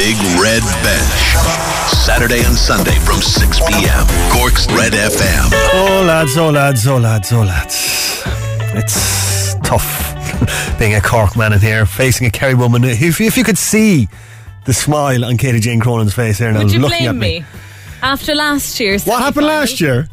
Big Red Bench. Saturday and Sunday from 6 p.m. Cork's Red FM. Oh, lads, oh, lads, oh, lads, oh, lads. It's tough being a Cork man in here, facing a Kerry woman. If, if you could see the smile on Katie Jane Cronin's face here now, Would you looking blame at me. me? After last year's What happened semi-final, last year?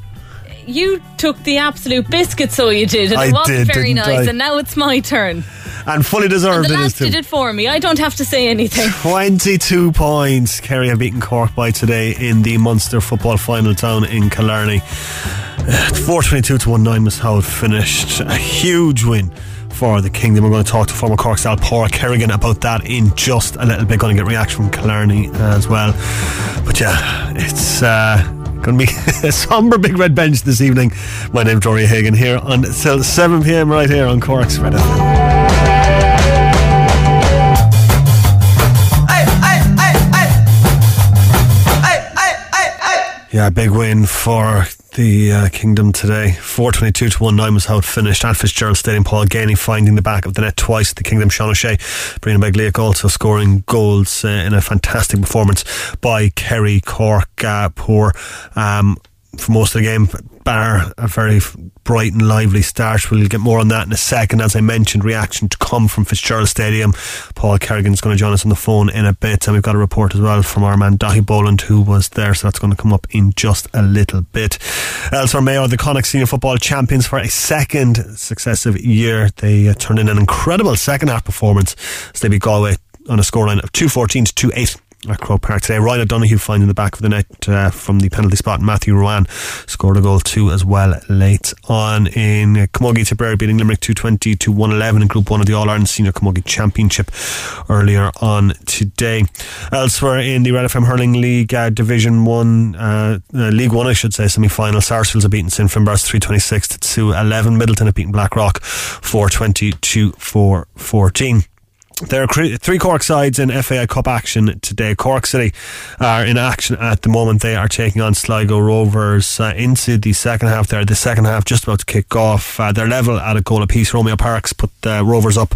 You took the absolute biscuit, so you did, and I it wasn't did, very nice. I? And now it's my turn. And fully And deserved the it is lads too. did it for me. I don't have to say anything. 22 points. Kerry have beaten Cork by today in the Munster football final down in Killarney. Uh, 422 to 19 was how it finished. A huge win for the Kingdom. We're going to talk to former Cork star Paul Kerrigan about that in just a little bit. Going to get reaction from Killarney as well. But yeah, it's. Uh, Going to be a somber big red bench this evening. My name's Rory Hagan here until 7 pm right here on Cork's Red FM. Yeah, big win for the uh, Kingdom today. 422 to 19 was how it finished at Fitzgerald Stadium. Paul Geaney finding the back of the net twice. The Kingdom, Sean O'Shea, Brina Begliac also scoring goals uh, in a fantastic performance by Kerry Cork. Uh, poor um, for most of the game, bar a very bright and lively start. We'll get more on that in a second. As I mentioned, reaction to come from Fitzgerald Stadium. Paul Kerrigan's going to join us on the phone in a bit, and we've got a report as well from our man Dahi Boland, who was there, so that's going to come up in just a little bit. Elsewhere, Mayo, the Connacht Senior Football Champions for a second successive year. They uh, turned in an incredible second half performance as they beat Galway on a scoreline of 214 to 2 8 at Croke Park today. Ryan O'Donoghue finding the back of the net uh, from the penalty spot. Matthew Ruane scored a goal too as well late on in uh, Camogie Tipperary beating Limerick 220 to 111 in Group 1 of the All Ireland Senior Camogie Championship earlier on today. Elsewhere in the Red FM Hurling League uh, Division 1, uh, uh, League 1 I should say, semi-final. Sarsfields have beaten St Finbarrs 326 to 211. Midleton have beaten Blackrock 420 to 414. There are three Cork sides in FAI Cup action today. Cork City are in action at the moment. They are taking on Sligo Rovers uh, into the second half there. The second half just about to kick off. Uh, they're level at a goal apiece. Romeo Parkes put the Rovers up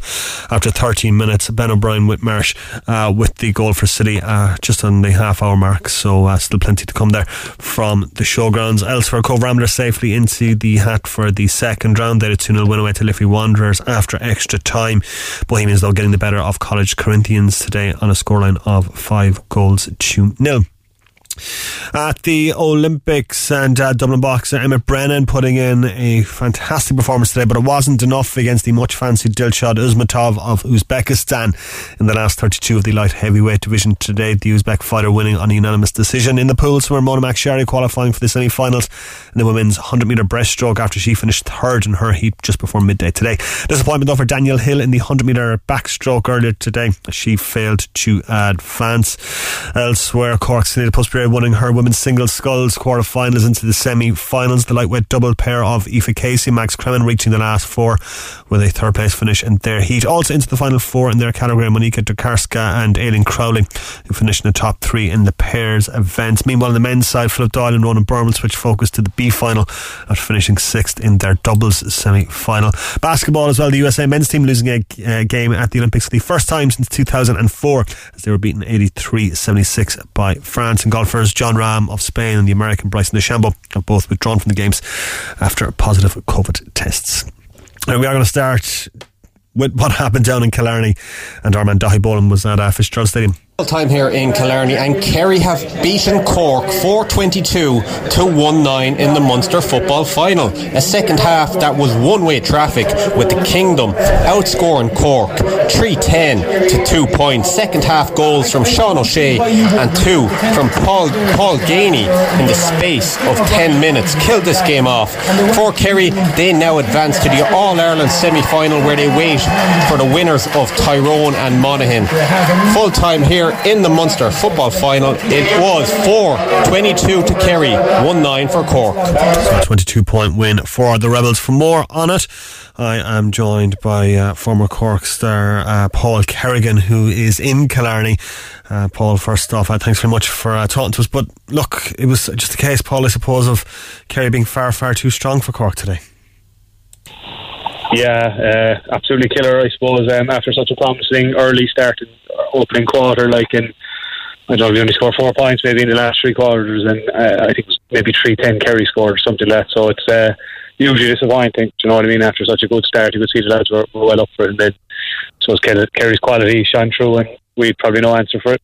after 13 minutes. Ben O'Brien Whitmarsh uh, with the goal for City uh, just on the half hour mark. So uh, still plenty to come there from the showgrounds. Elsewhere, Cobh Ramblers safely into the hat for the second round. They had a 2 0 win away to Liffey Wanderers after extra time. Bohemians, though, getting the better of College Corinthians today on a scoreline of five goals to nil. At the Olympics and uh, Dublin boxer Emmett Brennan putting in a fantastic performance today, but it wasn't enough against the much fancied Dilshad Uzmatov of Uzbekistan in the last 32 of the light heavyweight division today. The Uzbek fighter winning on a unanimous decision in the pools where Mona McSharry qualifying for the semi-finals in the women's 100 metre breaststroke after she finished third in her heat just before midday today. Disappointment though for Danielle Hill in the 100 metre backstroke earlier today. She failed to advance. Elsewhere, Cork City Puspure winning her women's singles sculls quarter-finals into the semi-finals. The lightweight double pair of Aoife Casey, Max Cremen reaching the last four with a third place finish in their heat. Also into the final four in their category, Monika Dukarska and Aileen Crowley, who finished in the top three in the pairs event. Meanwhile, on the men's side, Philip Doyle and Ronan Burman switched focus to the B final after finishing sixth in their doubles semi-final. Basketball as well, the USA men's team losing a uh, game at the Olympics for the first time since 2004 as they were beaten 83-76 by France. And Jon Rahm of Spain and the American Bryson DeChambeau have both withdrawn from the games after positive COVID tests. And we are going to start with what happened down in Killarney. And our man Dahi Boland was at uh, Fitzgerald Stadium. Time here in Killarney and Kerry have beaten Cork 422 to 1-9 in the Munster football final. A second half that was one-way traffic with the Kingdom outscoring Cork 310 to 2 points. Second half goals from Sean O'Shea and two from Paul Paul Geaney in the space of 10 minutes killed this game off. For Kerry, they now advance to the All-Ireland semi-final where they wait for the winners of Tyrone and Monaghan. Full time here in the Munster football final. It was 4 22 to Kerry, 1 9 for Cork. So a 22 point win for the Rebels. For more on it, I am joined by uh, former Cork star uh, Paul Kerrigan, who is in Killarney. Uh, Paul, first off, uh, thanks very much for uh, talking to us. But look, it was just a case, Paul, I suppose, of Kerry being far, far too strong for Cork today. Yeah, uh, absolutely killer, I suppose. Um, after such a promising early start and opening quarter, like, and I don't know, we only scored four points maybe in the last three quarters, and uh, I think it was maybe three ten Kerry scored or something like that. So it's uh, usually disappointing. Do you know what I mean? After such a good start, you could see the lads were, were well up for it, and then so it's Kerry's quality shone through, and we probably no answer for it.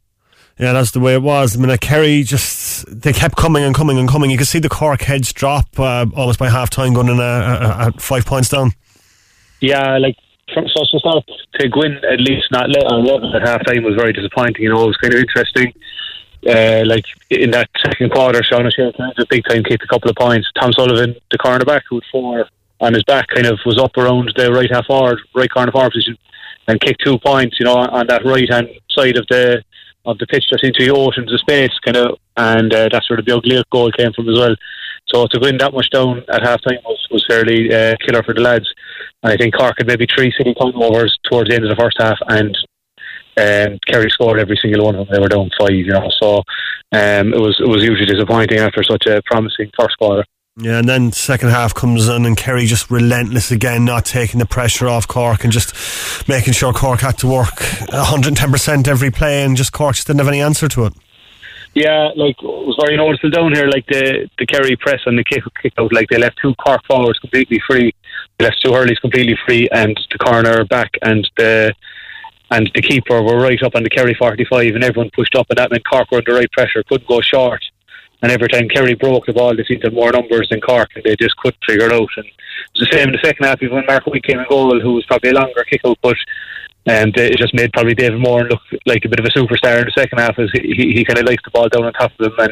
Yeah, that's the way it was. I mean, like Kerry just they kept coming and coming and coming. You could see the Cork heads drop uh, almost by half time, going in at five points down. Yeah, like so to start to go at least not eleven at half time was very disappointing. You know, it was kind of interesting. Uh, like in that second quarter, Sean O'Shea a big time kicked a couple of points. Tom Sullivan, the cornerback, who had four on his back, kind of was up around the right half forward, right corner forward position, and kicked two points. You know, on that right hand side of the of the pitch just into the oceans of space, kind of, and uh, that's where the big goal came from as well. So to go in that much down at half time was, was fairly uh, killer for the lads. And I think Cork had maybe three city turnovers towards the end of the first half, and um, Kerry scored every single one of them. They were down five, you know. So um, it was it was hugely disappointing after such a promising first quarter. Yeah, and then second half comes in and Kerry just relentless again, not taking the pressure off Cork and just making sure Cork had to work 110% every play and just Cork just didn't have any answer to it. Yeah, like it was very noticeable down here, like the the Kerry press and the kick kick out, like they left two Cork forwards completely free, they left two Hurleys completely free, and the corner back and the and the keeper were right up on the Kerry 45, and everyone pushed up, and that meant Cork were under right pressure, couldn't go short. And every time Kerry broke the ball, they seemed to have more numbers than Cork, and they just couldn't figure it out. And it was the same in the second half, even when Mark White came in goal, who was probably a longer kick out, but um, it just made probably David Moore look like a bit of a superstar in the second half, as he, he, kind of likes the ball down on top of them,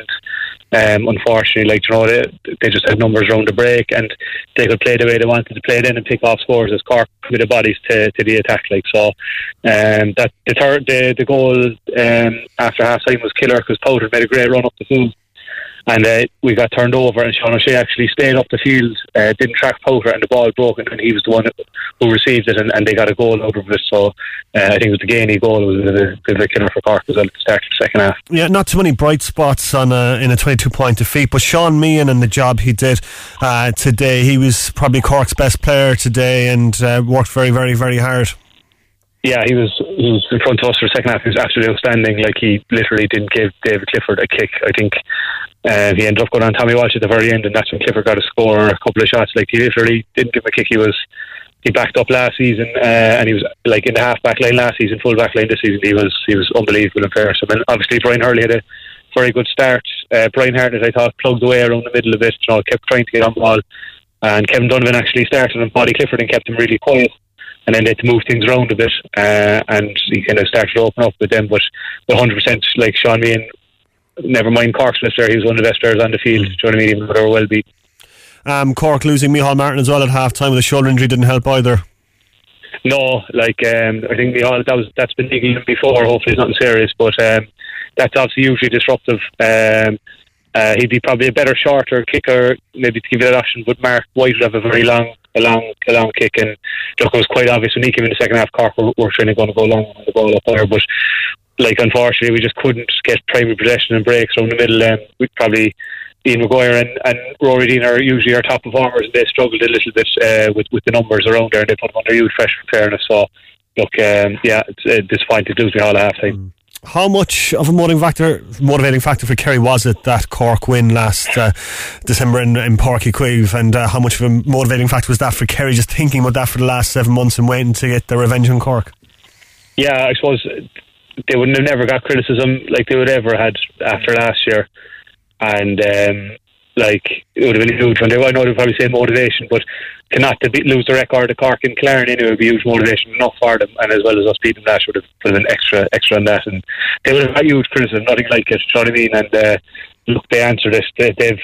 and um, unfortunately, like you know, they, they just had numbers around the break, and they could play the way they wanted to play then and pick off scores as Cork with the bodies to, to the attack. Like so, um, that the third the, the goal um, after half time was killer because Powder made a great run up the field and uh, we got turned over and Sean O'Shea actually stayed up the field, uh, didn't track Powder and the ball broke and he was the one who received it and, and they got a goal out of it so uh, I think it was the Geaney goal it was a good of killer for Cork as well at the start of the second half. Yeah, not too many bright spots on a, in a 22 point defeat but Sean Meehan and the job he did uh, today he was probably Cork's best player today and uh, worked very very very hard. Yeah, he was he was in front of us for the second half. He was absolutely outstanding. Like he literally didn't give David Clifford a kick. I think uh, he ended up going on Tommy Walsh at the very end, and that's when Clifford got a score, a couple of shots. Like he literally didn't give him a kick. He was he backed up last season, uh, and he was like in the half back line last season, full back line this season. He was he was unbelievable in fairness. I mean, obviously Brian Hurley had a very good start. Uh, Brian Hartnett, I thought, plugged away around the middle of it. You know, kept trying to get on ball, and Kevin Donovan actually started on Paddy Clifford and kept him really quiet and then they had to move things around a bit, uh, and he kind of started to open up with them. But 100% like Sean Meehan, never mind Cork's best player, he was one of the best players on the field. Do you know what I mean? Even though they were well beat. Um, Cork losing Micheál Martin as well at half time with a shoulder injury didn't help either. No, like um, I think Micheál that was that's been niggling before. Hopefully, it's nothing serious, but um, that's obviously usually disruptive. Um, uh, he'd be probably a better shorter kicker, maybe to give it an option. But Mark White would have a very long, a long, a long kick, and look, it was quite obvious when he came in the second half. Cork were, were trying to go, long on the ball up there, but like unfortunately, we just couldn't get primary possession and breaks around the middle. Um, we probably Ian Maguire and, and Rory Dean are usually our top performers, and they struggled a little bit uh, with with the numbers around there, and they put them under huge pressure. Fairness, so look, um, yeah, it's uh, disappointing to lose me all half time. Mm. How much of a motivating factor, motivating factor for Kerry was it that Cork win last uh, December in, in Uí Chaoimh, and uh, how much of a motivating factor was that for Kerry just thinking about that for the last seven months and waiting to get the revenge on Cork? Yeah, I suppose they wouldn't have never got criticism like they would ever had after last year, and um, like it would have been huge one. I know they'd probably say motivation, but to not to be, lose the record of Cork and Claren anyway it would be huge motivation enough for them, and as well as us beating last would have put an extra extra on that, and they would have had huge criticism, nothing like it. You know what I mean? And uh, look, they answered it. They, they've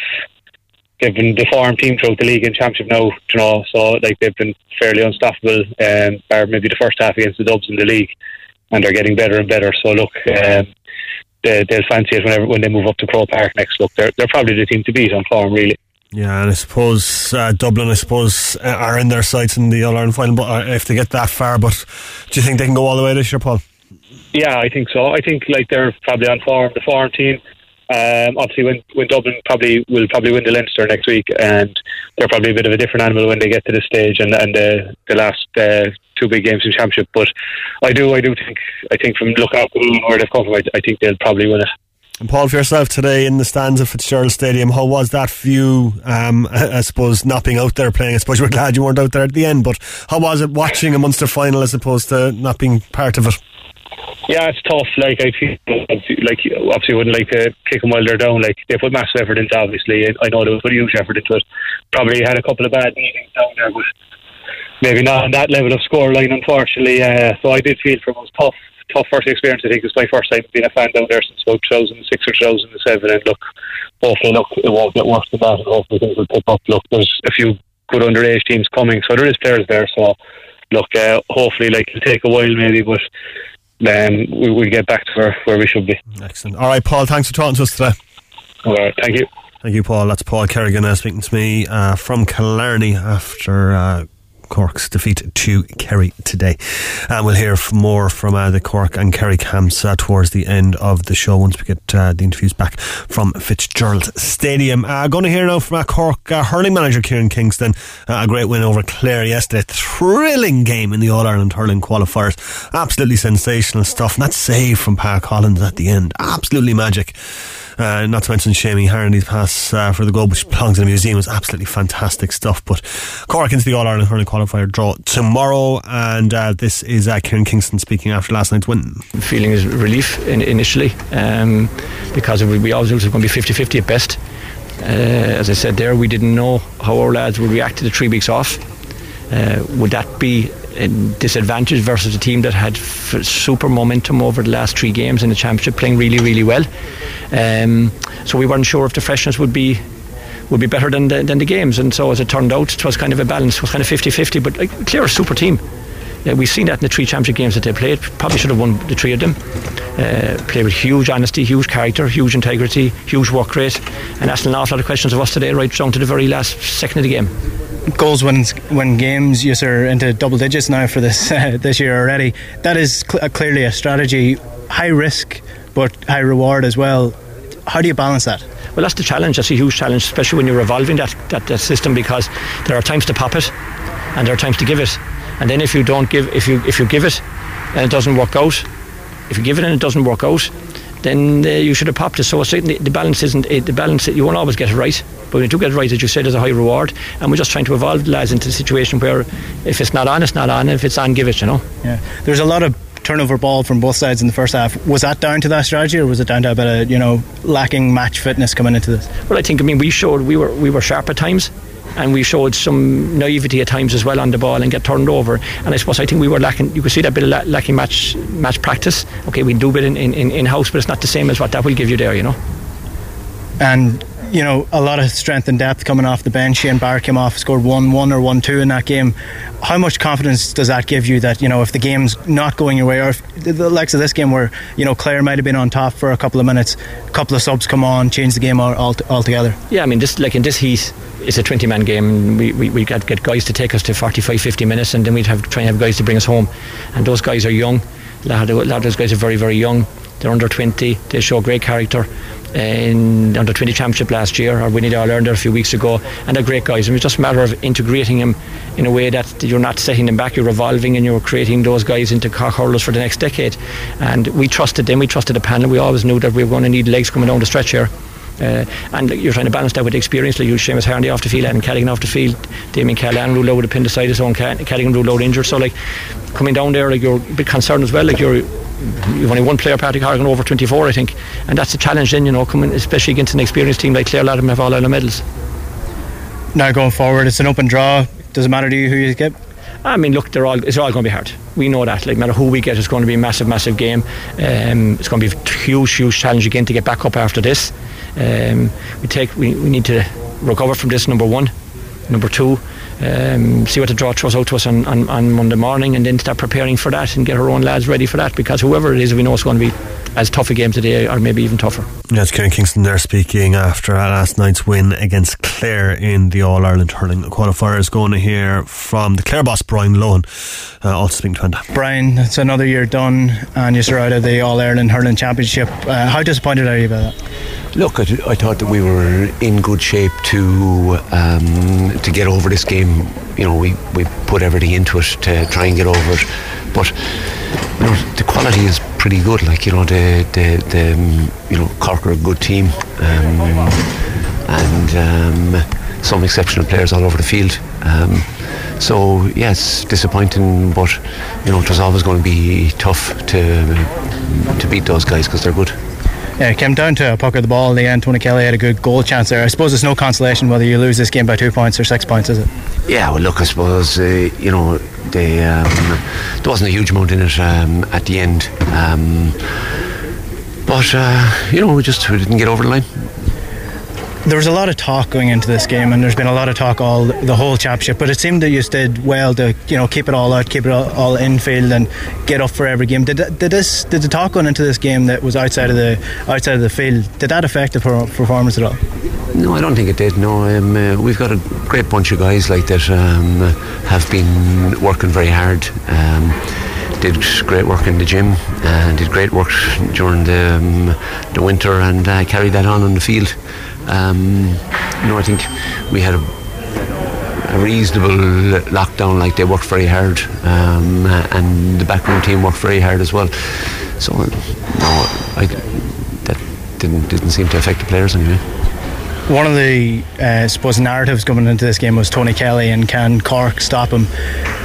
they've been the form team throughout the league and championship now, you know, so like they've been fairly unstoppable. Um, or maybe the first half against the Dubs in the league, and they're getting better and better. So look. Um, they, will fancy it whenever when they move up to Croke Park next. Look, they're they're probably the team to beat on form, really. Yeah, and I suppose uh, Dublin, I suppose, uh, are in their sights in the All Ireland final, but uh, if they get that far, but do you think they can go all the way this year, Paul? Yeah, I think so. I think like they're probably on form, the form team. Um, obviously, when, when Dublin probably will probably win the Leinster next week, and they're probably a bit of a different animal when they get to this stage. And and uh, the last uh, two big games in championship. But I do, I do think, I think from looking at where they've come from, I, I think they'll probably win it. And Paul, for yourself today in the stands of Fitzgerald Stadium, how was that view? Um, I suppose not being out there playing. I suppose you were glad you weren't out there at the end, but how was it watching a Munster final as opposed to not being part of it? Yeah, it's tough. Like I feel like obviously wouldn't like to kick them while they're down. Like they put massive effort into. Obviously, I know they put huge effort into it. Probably had a couple of bad meetings down there, but maybe not on that level of score line, unfortunately. Uh, so I did feel for it was tough tough first experience. I think it's my first time being a fan down there since about 2006 or 2007. And look, hopefully, look, it won't get worse than that. And hopefully, things will pick up. Look, there's a few good underage teams coming, so there is players there. So, look, uh, hopefully, like it'll take a while maybe, but um, we will get back to where, where we should be. Excellent. All right, Paul. Thanks for talking to us today. All right, thank you. Thank you, Paul. That's Paul Kerrigan uh, speaking to me uh, from Killarney after uh, Cork's defeat to Kerry today. And we'll hear more from uh, the Cork and Kerry camps uh, towards the end of the show once we get uh, the interviews back from Fitzgerald Stadium. Uh, going to hear now from uh, Cork uh, hurling manager Kieran Kingston. Uh, a great win over Clare yesterday. Thrilling game in the All Ireland hurling qualifiers. Absolutely sensational stuff. And that save from Park Collins at the end. Absolutely magic. Uh, not to mention Seamie Harnedy's pass uh, for the goal, which belongs in the museum, was absolutely fantastic stuff. But Cork into the All Ireland hurling qualifier draw tomorrow, and uh, this is uh, Kieran Kingston speaking after last night's win. Feeling is relief in, initially um, because we always knew it was going to be 50 50 at best. Uh, as I said there, we didn't know how our lads would react to the three weeks off. Uh, would that be disadvantage versus a team that had f- super momentum over the last three games in the championship, playing really, really well. Um, so we weren't sure if the freshness would be would be better than the, than the games. And so as it turned out, it was kind of a balance. It was kind of 50-50, but clear a super team. We've seen that in the three championship games that they played. Probably should have won the three of them. Uh, played with huge honesty, huge character, huge integrity, huge work rate, and asked an awful lot of questions of us today, right down to the very last second of the game goals win win games. You're into double digits now for this uh, this year already. That is cl- clearly a strategy. High risk, but high reward as well. How do you balance that? Well, that's the challenge. That's a huge challenge, especially when you're evolving that, that, that system, because there are times to pop it, and there are times to give it. And then if you don't give, if you if you give it, and it doesn't work out, if you give it and it doesn't work out, then uh, you should have popped it. So certainly the balance isn't uh, the balance. You won't always get it right, but when you do get it right, as you said, there's a high reward. And we're just trying to evolve the lads into a situation where if it's not on, it's not on. If it's on, give it. You know. Yeah. There's a lot of turnover ball from both sides in the first half. Was that down to that strategy, or was it down to a bit of you know lacking match fitness coming into this? Well, I think I mean we showed we were we were sharp at times and we showed some naivety at times as well on the ball and get turned over. And I suppose I think we were lacking. You could see that bit of lacking match match practice. Okay, we do a bit in, in, in house, but it's not the same as what that will give you there, you know. And you know, a lot of strength and depth coming off the bench. Shane Barr came off, scored 1 1 or 1 2 in that game. How much confidence does that give you that, you know, if the game's not going your way, or if the likes of this game where, you know, Clare might have been on top for a couple of minutes, a couple of subs come on, change the game all, all, altogether? Yeah, I mean, this like in this heat, it's a 20 man game. We, we, we get, get guys to take us to 45, 50 minutes, and then we'd have try and have guys to bring us home. And those guys are young. A lot, of, a lot of those guys are very, very young. They're under 20. They show great character. In under 20 championship last year, or winning the All Ireland a few weeks ago, and they're great guys. And it's just a matter of integrating them in a way that you're not setting them back, you're evolving and you're creating those guys into Cork hurlers for the next decade. And we trusted them, we trusted the panel. We always knew that we were going to need legs coming down the stretch here. Uh, and you're trying to balance that with experience, like you Seamus Harnedy off the field, and Callaghan off the field, Damien Callahan ruled out with appendicitis, own Callaghan ruled out injured. So like coming down there, like you're a bit concerned as well. Like you're you've only one player, Patrick Horgan, over 24, I think, and that's a challenge. Then you know, coming especially against an experienced team like Clare Latham have all medals. Now going forward, it's an open draw. Does it matter to you who you get? I mean, look, they're all it's all going to be hard. We know that. Like, no matter who we get, it's going to be a massive, massive game. Um, it's going to be a huge, huge challenge again to get back up after this. Um, we take we, we need to recover from this. Number one, number two. Um, see what the draw throws out to us on, on, on, Monday morning and then start preparing for that and get our own lads ready for that because whoever it is we know it's going to be as tough a game today or maybe even tougher. Yeah, it's Kieran Kingston there speaking after last night's win against Clare in the All Ireland hurling qualifiers. Going to hear from the Clare boss Brian Lohan, uh, also speaking to Enda. Brian, it's another year done and you're out of the All Ireland hurling championship. Uh, how disappointed are you about that? Look, I, I, thought that we were in good shape to um, to get over this game. You know, we, we put everything into it to try and get over it. But you know, the quality is pretty good. Like you know, the the, the um, you know Cork are a good team, um, and um, some exceptional players all over the field. Um, so yes, disappointing, but you know it was always going to be tough to to beat those guys because they're good. Yeah, it came down to a puck of the ball in the end. Tony Kelly had a good goal chance there. I suppose it's no consolation whether you lose this game by two points or six points, is it? Yeah, well, look, I suppose uh, you know they, um, there wasn't a huge amount in it um, at the end, um, but uh, you know we just we didn't get over the line there was a lot of talk going into this game, and there's been a lot of talk all the whole championship. But it seemed that you did well to you know keep it all out, keep it all, all in field, and get up for every game. Did, did this did the talk going into this game that was outside of the outside of the field did that affect the performance at all? No, I don't think it did. No, um, uh, we've got a great bunch of guys like that um, have been working very hard. Um, did great work in the gym and did great work during the, um, the winter and uh, carried that on on the field. Um, you know, I think we had a, a, reasonable lockdown. Like they worked very hard, um, and the backroom team worked very hard as well. So, no, I, that didn't didn't seem to affect the players anyway one of the uh, suppose narratives coming into this game was Tony Kelly and can Cork stop him.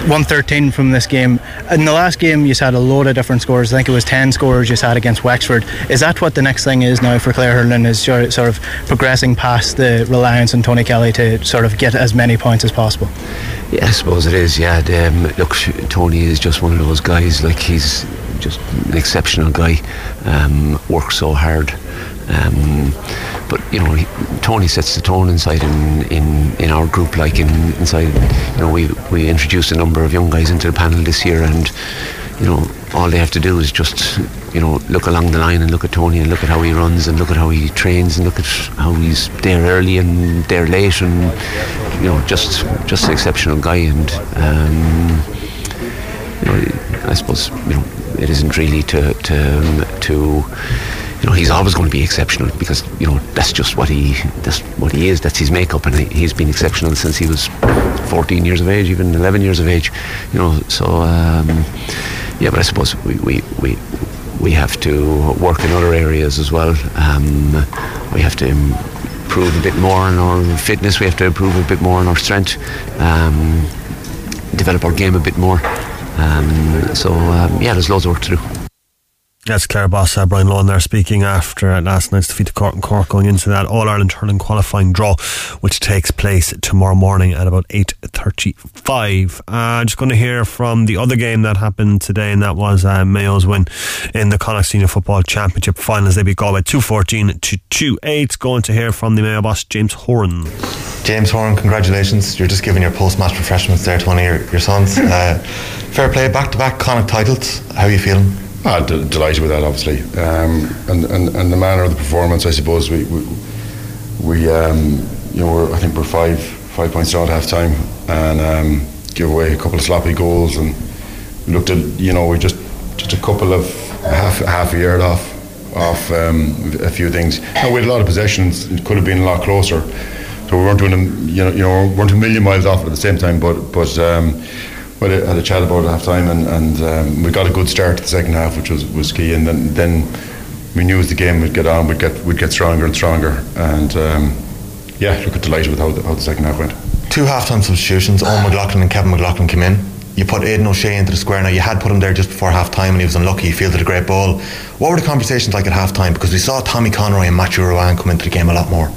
113 from this game. In the last game you had a load of different scores. I think it was 10 scores you had against Wexford. Is that what the next thing is now for Clare Hurling is sort of progressing past the reliance on Tony Kelly to sort of get as many points as possible? Yeah I suppose it is yeah. Um, look Tony is just one of those guys like he's just an exceptional guy um, works so hard um, but you know, Tony sets the tone inside in, in, in our group. Like in inside, you know, we we introduced a number of young guys into the panel this year, and you know, all they have to do is just you know look along the line and look at Tony and look at how he runs and look at how he trains and look at how he's there early and there late and you know just just an exceptional guy and um, you know I suppose you know it isn't really to to to you know, he's always going to be exceptional because you know that's just what he that's what he is. That's his makeup, and he's been exceptional since he was 14 years of age, even 11 years of age. You know, so um, yeah. But I suppose we we we we have to work in other areas as well. Um, we have to improve a bit more in our fitness. We have to improve a bit more in our strength. Um, develop our game a bit more. Um, so um, yeah, there's loads of work to do. That's Clare boss uh, Brian Lohan there speaking after last night's defeat to Cork and Cork going into that All Ireland hurling qualifying draw, which takes place tomorrow morning at about eight thirty-five. Uh, just going to hear from the other game that happened today, and that was uh, Mayo's win in the Connacht Senior Football Championship finals. They beat Galway two fourteen to two eight. Going to hear from the Mayo boss James Horan. James Horan, congratulations! You're just giving your post-match refreshments there to one of your, your sons. Uh, fair play, back-to-back Connacht titles. How are you feeling? Ah, d- delighted with that, obviously, um, and, and and the manner of the performance. I suppose we we, we um, you know I think we're five five points down at half time and um, give away a couple of sloppy goals and looked at you know we just just a couple of half half a yard off off um, a few things. Now we had a lot of possessions. It could have been a lot closer. So we weren't doing them, you know, you know, weren't a million miles off at the same time, but but um, we had a chat about it half time, and, and um, we got a good start to the second half, which was, was key. And then, then we knew as the game would get on, we'd get we'd get stronger and stronger. And um, yeah, look, delighted with how the, how the second half went. Two half-time substitutions. Eoghan McLaughlin and Kevin McLoughlin came in. You put Aidan O'Shea into the square. Now you had put him there just before half time, and he was unlucky. He fielded a great ball. What were the conversations like at half time? Because we saw Tommy Conroy and Matthew Ruane come into the game a lot more.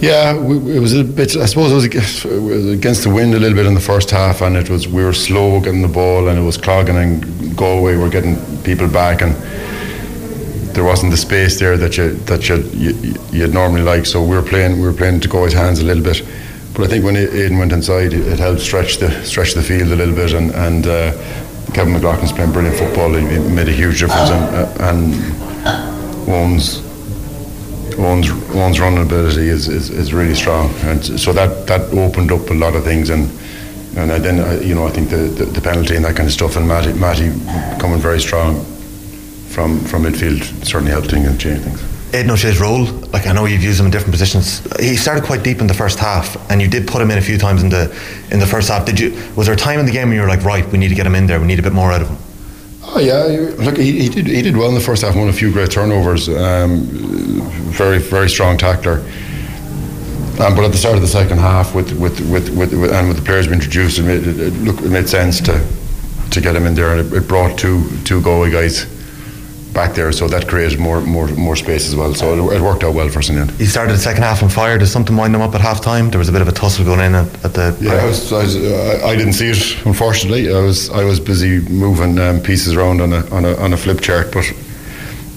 Yeah, we, it was a bit. I suppose it was, against, the wind a little bit in the first half, and it was we were slow getting the ball, and it was clogging and Galway were getting people back, and there wasn't the space there that you that you you, you'd normally like. So we were playing we were playing to Galway's hands a little bit. But I think when Aidan went inside, it helped stretch the stretch the field a little bit, and and uh, Kevin McLoughlin's playing brilliant football. He made a huge difference, and, uh, and one's one's running ability is, is, is really strong, and so that that opened up a lot of things, and and then you know I think the, the, the penalty and that kind of stuff, and Matty Matty coming very strong from from midfield certainly helped things and change things. Aidan O'Shea's role, like I know you've used him in different positions. He started quite deep in the first half, and you did put him in a few times in the in the first half. Did you? Was there a time in the game when you were like, right, we need to get him in there. We need a bit more out of him. Oh yeah, look, he, he did he did well in the first half. Won a few great turnovers. Um, very very strong tackler. Um, but at the start of the second half, with with with, with, with and with the players being introduced, it made, it, it, look, it made sense to to get him in there, and it, it brought two two goalie guys back there, so that created more more more space as well. So it, it worked out well for us in the end. He started the second half on fire. Did something wind him up at half time? There was a bit of a tussle going in at, at the. Yeah, I, was, I, was, I, didn't see it. Unfortunately, I was I was busy moving um, pieces around on a on a on a flip chart, but.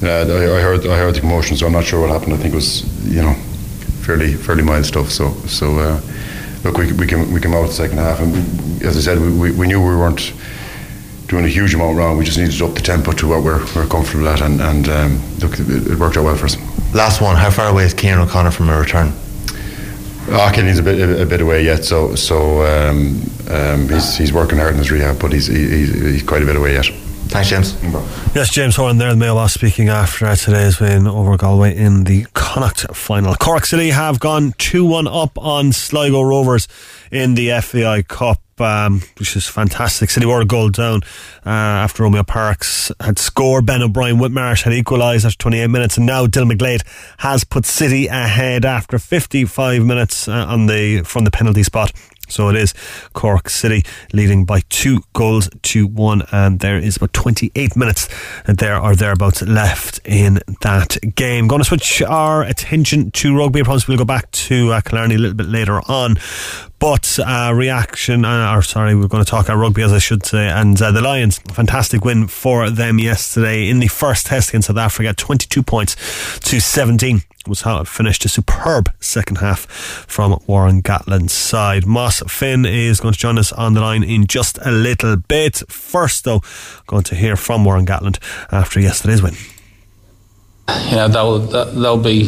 Uh, I, I heard I heard the commotion, so I'm not sure what happened. I think it was you know fairly fairly mild stuff. So so uh, look, we we came we came out the second half, and we, as I said, we, we, we knew we weren't doing a huge amount wrong. We just needed to up the tempo to what we're, we're comfortable at, and, and um, look, it, it, worked out well for us. Last one, how far away is Kieran O'Connor from a return? Oh, Kenny's a bit a, a, bit away yet, so so um, um, he's he's working hard in his rehab, but he's he, he's quite a bit away yet. Thanks, James. Yes, James Horan there, the Mayo boss, speaking after today's win over Galway in the Connacht final. Cork City have gone 2 1 up on Sligo Rovers in the FAI Cup. Um, which is fantastic. City were a goal down uh, after Romeo Parkes had scored. Ben O'Brien Whitmarsh had equalised after 28 minutes, and now Dylan McGlade has put City ahead after 55 minutes uh, on the from the penalty spot. So it is Cork City leading by two goals to one, and there is about 28 minutes there or thereabouts left in that game. Going to switch our attention to rugby. I promise we'll go back to uh, Killarney a little bit later on. But uh, reaction, uh, or sorry, we're going to talk about rugby as I should say. And uh, the Lions, fantastic win for them yesterday in the first test against South Africa, 22 points to 17 was finished. A superb second half from Warren Gatland's side. Moss Finn is going to join us on the line in just a little bit. First, though, going to hear from Warren Gatland after yesterday's win. Know, they'll, they'll be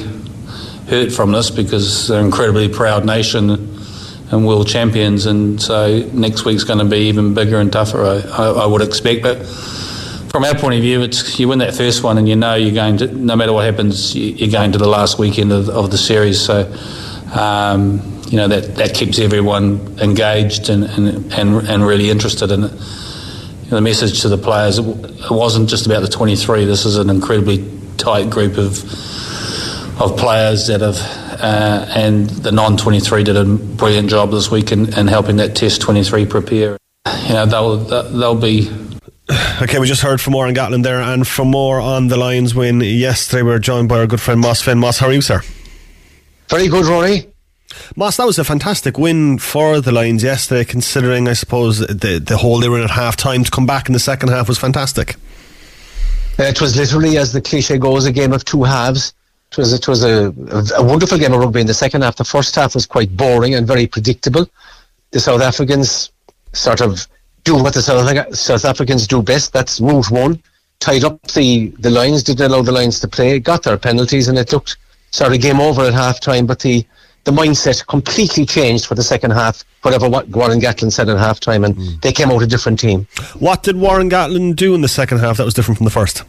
hurt from this because they're an incredibly proud nation and world champions, and so next week's going to be even bigger and tougher, I, I, I would expect. But from our point of view, it's you win that first one, and you know you're going to. No matter what happens, you're going to the last weekend of, of the series. So, um, you know that that keeps everyone engaged and and, and, and really interested in it. You know, the message to the players: it wasn't just about the 23. This is an incredibly tight group of of players that have uh, and the non-23 did a brilliant job this week in, in helping that Test 23 prepare. You know, they'll they'll be Okay, we just heard from Warren Gatland there, and from more on the Lions win yesterday. We are joined by our good friend Moss Finn. Moss, how are you, sir? Very good, Rory. Moss, that was a fantastic win for the Lions yesterday, considering, I suppose, the, the hole they were in at half time. To come back in the second half was fantastic. It was literally, as the cliche goes, a game of two halves. It was, it was a, a wonderful game of rugby in the second half. The first half was quite boring and very predictable. The South Africans sort of do what the South, South Africans do best. That's route one. Tied up the, the Lions, didn't allow the Lions to play, got their penalties, and it looked sort of game over at half time. But the, the mindset completely changed for the second half, whatever what Warren Gatland said at half time, and mm. they came out a different team. What did Warren Gatland do in the second half that was different from the first?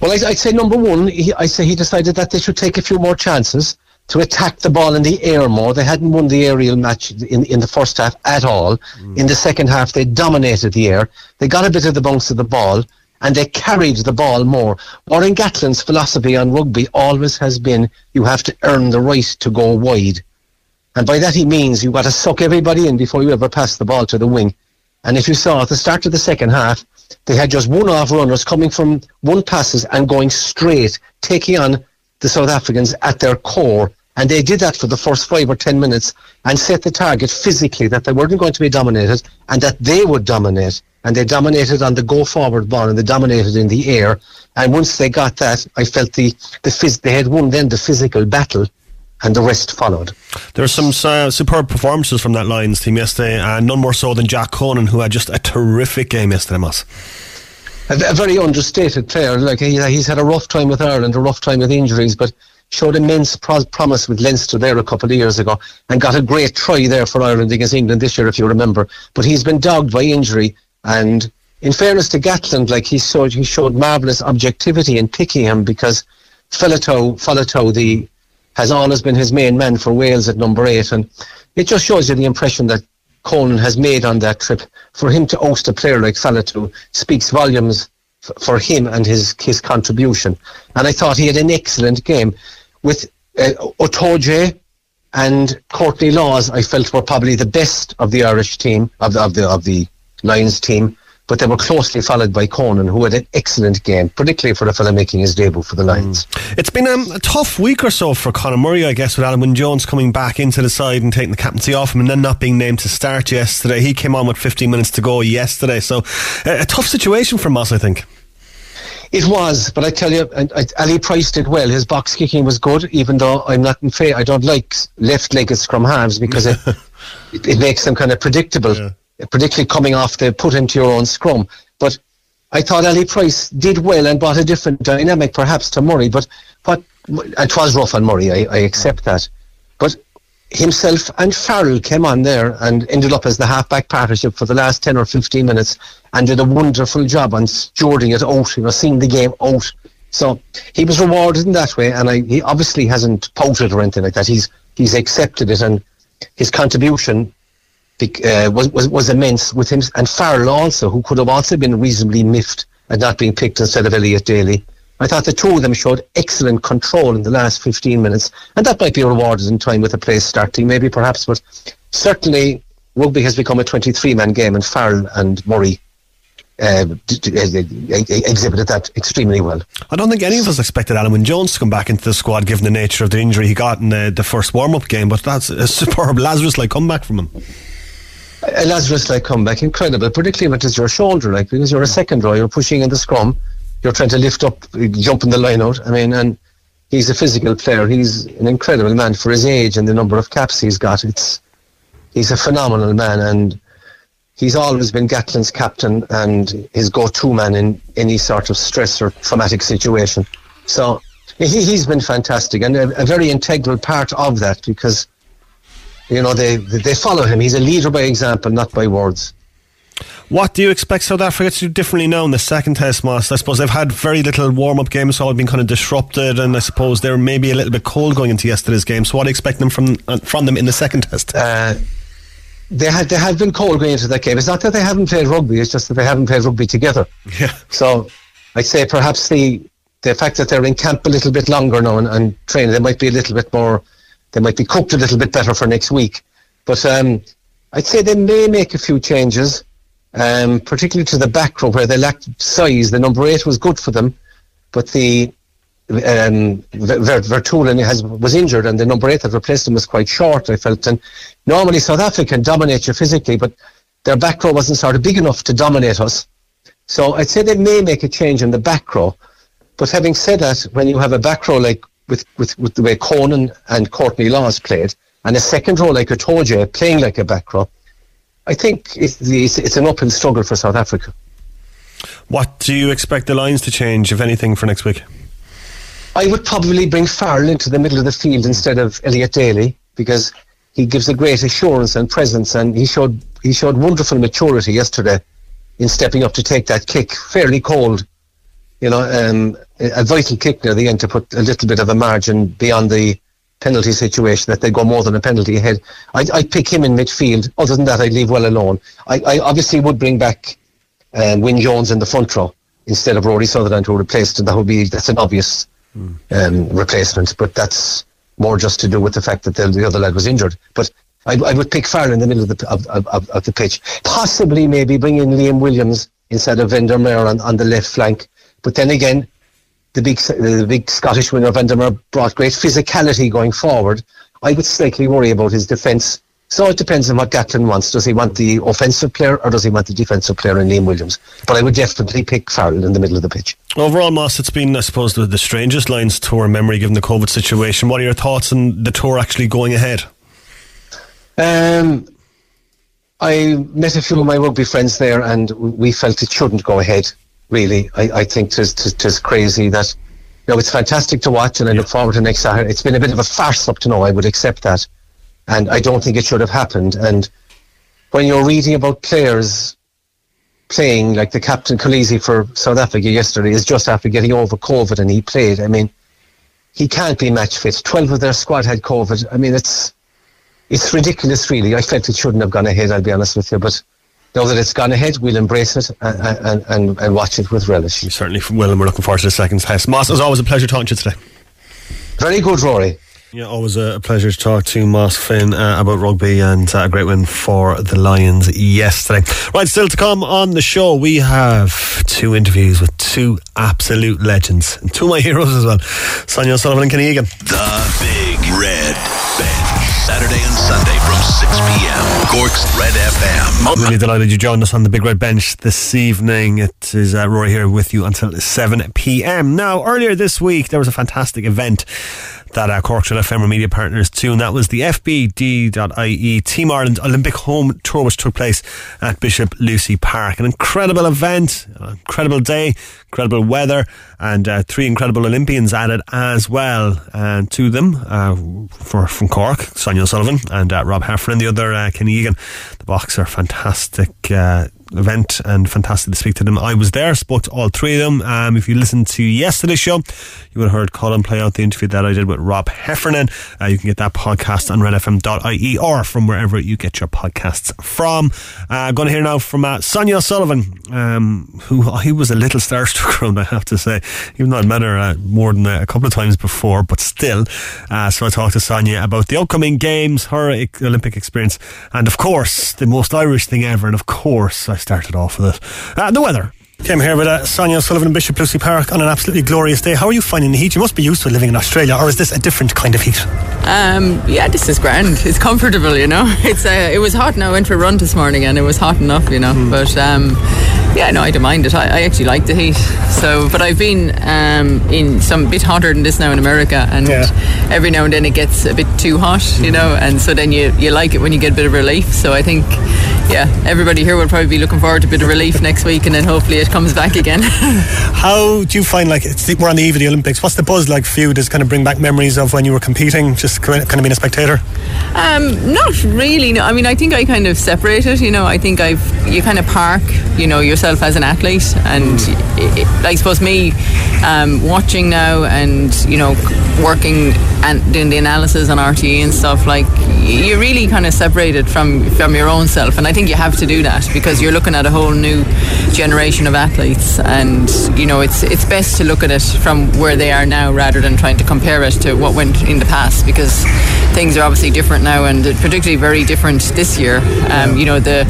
Well, I'd say number one, he, I say he decided that they should take a few more chances to attack the ball in the air more. They hadn't won the aerial match in, in the first half at all. Mm. In the second half, they dominated the air. They got a bit of the bounce of the ball and they carried the ball more. Warren Gatland's philosophy on rugby always has been you have to earn the right to go wide. And by that he means you've got to suck everybody in before you ever pass the ball to the wing. And if you saw at the start of the second half, they had just one off runners coming from one passes and going straight, taking on the South Africans at their core. And they did that for the first five or ten minutes and set the target physically that they weren't going to be dominated and that they would dominate. And they dominated on the go forward ball and they dominated in the air. And once they got that, I felt the, the phys- they had won then the physical battle and the rest followed. There were some uh, superb performances from that Lions team yesterday, and none more so than Jack Conan, who had just a terrific game yesterday, Moss a, a very understated player. Like he, he's had a rough time with Ireland, a rough time with injuries, but showed immense pro- promise with Leinster there a couple of years ago and got a great try there for Ireland against England this year, if you remember. But he's been dogged by injury, and in fairness to Gatland, like he showed, he showed marvellous objectivity in picking him because Faletau, Faletau, the has always been his main man for Wales at number eight, and it just shows you the impression that Conan has made on that trip. For him to oust a player like Faletau speaks volumes f- for him and his his contribution. And I thought he had an excellent game with uh, Itoje and Courtney Lawes. I felt were probably the best of the Irish team of the of the of the Lions team but they were closely followed by Conan, who had an excellent game, particularly for the fella making his debut for the Lions. Mm. It's been um, a tough week or so for Conor Murray, I guess, with Alun Jones coming back into the side and taking the captaincy off him and then not being named to start yesterday. He came on with 15 minutes to go yesterday, so uh, a tough situation for Moss, I think. It was, but I tell you, I, I, Ali Price did well. His box kicking was good, even though I'm not in favor. I don't like left-legged scrum halves because it, it, it makes them kind of predictable. Yeah particularly coming off the put into your own scrum. But I thought Ali Price did well and brought a different dynamic perhaps to Murray. But what it was rough on Murray, I, I accept that. But himself and Farrell came on there and ended up as the halfback partnership for the last 10 or 15 minutes and did a wonderful job on stewarding it out, you know, seeing the game out. So he was rewarded in that way, and I, he obviously hasn't pouted or anything like that. He's he's accepted it, and his contribution uh, was, was was immense with him and Farrell also, who could have also been reasonably miffed at not being picked instead of Elliot Daly. I thought the two of them showed excellent control in the last 15 minutes, and that might be rewarded in time with a place starting, maybe perhaps, but certainly rugby has become a 23-man game, and Farrell and Murray uh, exhibited that extremely well. I don't think any of us expected Alun Jones to come back into the squad given the nature of the injury he got in the, the first warm up game, but that's a superb Lazarus like comeback from him a Lazarus like comeback, incredible, particularly when it's your shoulder, like because you're a second row, you're pushing in the scrum, you're trying to lift up, jump in the line out. I mean, and he's a physical player. He's an incredible man for his age and the number of caps he's got. It's he's a phenomenal man, and he's always been Gatland's captain and his go-to man in any sort of stress or traumatic situation. So he, he's been fantastic and a, a very integral part of that because you know, they they follow him. He's a leader by example, not by words. What do you expect South Africa to do differently now in the second test, Moss? I suppose they've had very little warm up games, so all been kind of disrupted, and I suppose they're maybe a little bit cold going into yesterday's game. So, what do you expect them from uh, from them in the second test? Uh, they had they have been cold going into that game. It's not that they haven't played rugby; it's just that they haven't played rugby together. Yeah. So, I'd say perhaps the the fact that they're in camp a little bit longer now and, and training, they might be a little bit more they might be cooked a little bit better for next week. But um, I'd say they may make a few changes, um, particularly to the back row where they lacked size. The number eight was good for them, but the um, Vermeulen has was injured, and the number eight that replaced him was quite short. I felt, and normally South Africa can dominate you physically, but their back row wasn't sort of big enough to dominate us. So I'd say they may make a change in the back row. But having said that, when you have a back row like with, with, with the way Conan and Courtney Lawes played, and a second role like I told you, playing like a back row, I think it's, it's, it's an uphill struggle for South Africa. What do you expect the Lions to change, if anything, for next week? I would probably bring Farrell into the middle of the field instead of Elliot Daly because he gives a great assurance and presence, and he showed he showed wonderful maturity yesterday in stepping up to take that kick, fairly cold, you know, um, a vital kick near the end to put a little bit of a margin beyond the penalty situation that they go more than a penalty ahead. I'd, I'd pick him in midfield. Other than that, I'd leave well alone. I, I obviously would bring back um, Wyn Jones in the front row instead of Rory Sutherland who replaced him. That would be that's an obvious mm. um, replacement, but that's more just to do with the fact that the, the other lad was injured. But I, I would pick Farrell in the middle of the of, of, of, the pitch. Possibly, maybe bring in Liam Williams instead of Van der Merwe on, on the left flank but then again, the big the big Scottish winger Van der brought great physicality going forward. I would slightly worry about his defence. So it depends on what Gatland wants. Does he want the offensive player or does he want the defensive player in Liam Williams? But I would definitely pick Farrell in the middle of the pitch. Overall, Moss, it's been, I suppose, the, the strangest Lions tour memory given the COVID situation. What are your thoughts on the tour actually going ahead? Um, I met a few of my rugby friends there and we felt it shouldn't go ahead really. I, I think it's crazy that, you know, it's fantastic to watch and I look forward to next Saturday. It's been a bit of a farce up to now, I would accept that. And I don't think it should have happened. And when you're reading about players playing, like the captain Kolisi for South Africa yesterday, is just after getting over COVID and he played. I mean, he can't be match fit. Twelve of their squad had COVID. I mean, it's it's ridiculous, really. I felt it shouldn't have gone ahead. I'll be honest with you, but now that it's gone ahead, we'll embrace it and, and, and, and watch it with relish. We certainly will, and we're looking forward to the second test. Moss, as always, a pleasure talking to you today. Very good, Rory. Yeah, always a pleasure to talk to Moss Finn uh, about rugby and uh, a great win for the Lions yesterday. Right, still to come on the show, we have two interviews with two absolute legends and two of my heroes as well Sonia Sullivan and Kenny Egan. The Big Red Saturday and Sunday from 6 p.m. Cork's Red FM. Really delighted you joined us on the Big Red Bench this evening. It is uh, Rory here with you until 7 p.m. Now, earlier this week, there was a fantastic event that uh, Cork's Red FM media partners too, and that was the FBD.IE Team Ireland Olympic Home Tour, which took place at Bishop Lucey Park. An incredible event, incredible day, incredible weather, and uh, three incredible Olympians added as well uh, to them uh, for from Cork, Sonia Sullivan and uh, Rob Heffernan, the other uh, Kenny Egan, the boxer. Fantastic uh, event and fantastic to speak to them. I was there, spoke to all three of them. Um, if you listened to yesterday's show, you would have heard Colin play out the interview that I did with Rob Heffernan. Uh, you can get that podcast on redfm.ie or from wherever you get your podcasts from. Uh, going to hear now from uh, Sonia Sullivan, um, who I was a little starstruck around, I have to say, even though I'd met her more than a couple of times before, but still. Uh, so I talked to Sonia about the upcoming games, her Olympic experience, and of course, the most Irish thing ever, and of course, I started off with it. Uh, the weather. Came here with uh, Sonia Sullivan in Bishop Lucey Park on an absolutely glorious day. How are you finding the heat? You must be used to living in Australia, or is this a different kind of heat? Um, yeah, this is grand. It's comfortable, you know. It's uh, it was hot. Now I went for a run this morning, and it was hot enough, you know. Mm. But um, yeah, no, I don't mind it. I, I, actually like the heat. So, but I've been um, in some bit hotter than this now in America, and yeah. every now and then it gets a bit too hot, you know. And so then you you like it when you get a bit of relief. So I think yeah, everybody here will probably be looking forward to a bit of relief next week, and then hopefully it comes back again. How do you find like we're on the eve of the Olympics? What's the buzz like for you? Does kind of bring back memories of when you were competing, just kind of being a spectator? Um, not really. No, I mean, I think I kind of separate it. You know, I think I've you kind of park, you know, yourself as an athlete, and it, it, I suppose me um, watching now and you know working and doing the analysis on RTE and stuff like you're really kind of separated from from your own self, and I think you have to do that because you're looking at a whole new generation of athletes, and you know it's it's best to look at it from where they are now rather than trying to compare it to what went in the past because things are obviously different now, and particularly very different this year. Um, you know the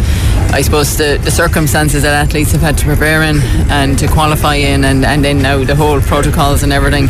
I suppose the, the circumstances that athletes have had to prepare in and to qualify in, and, and then now the whole protocols and everything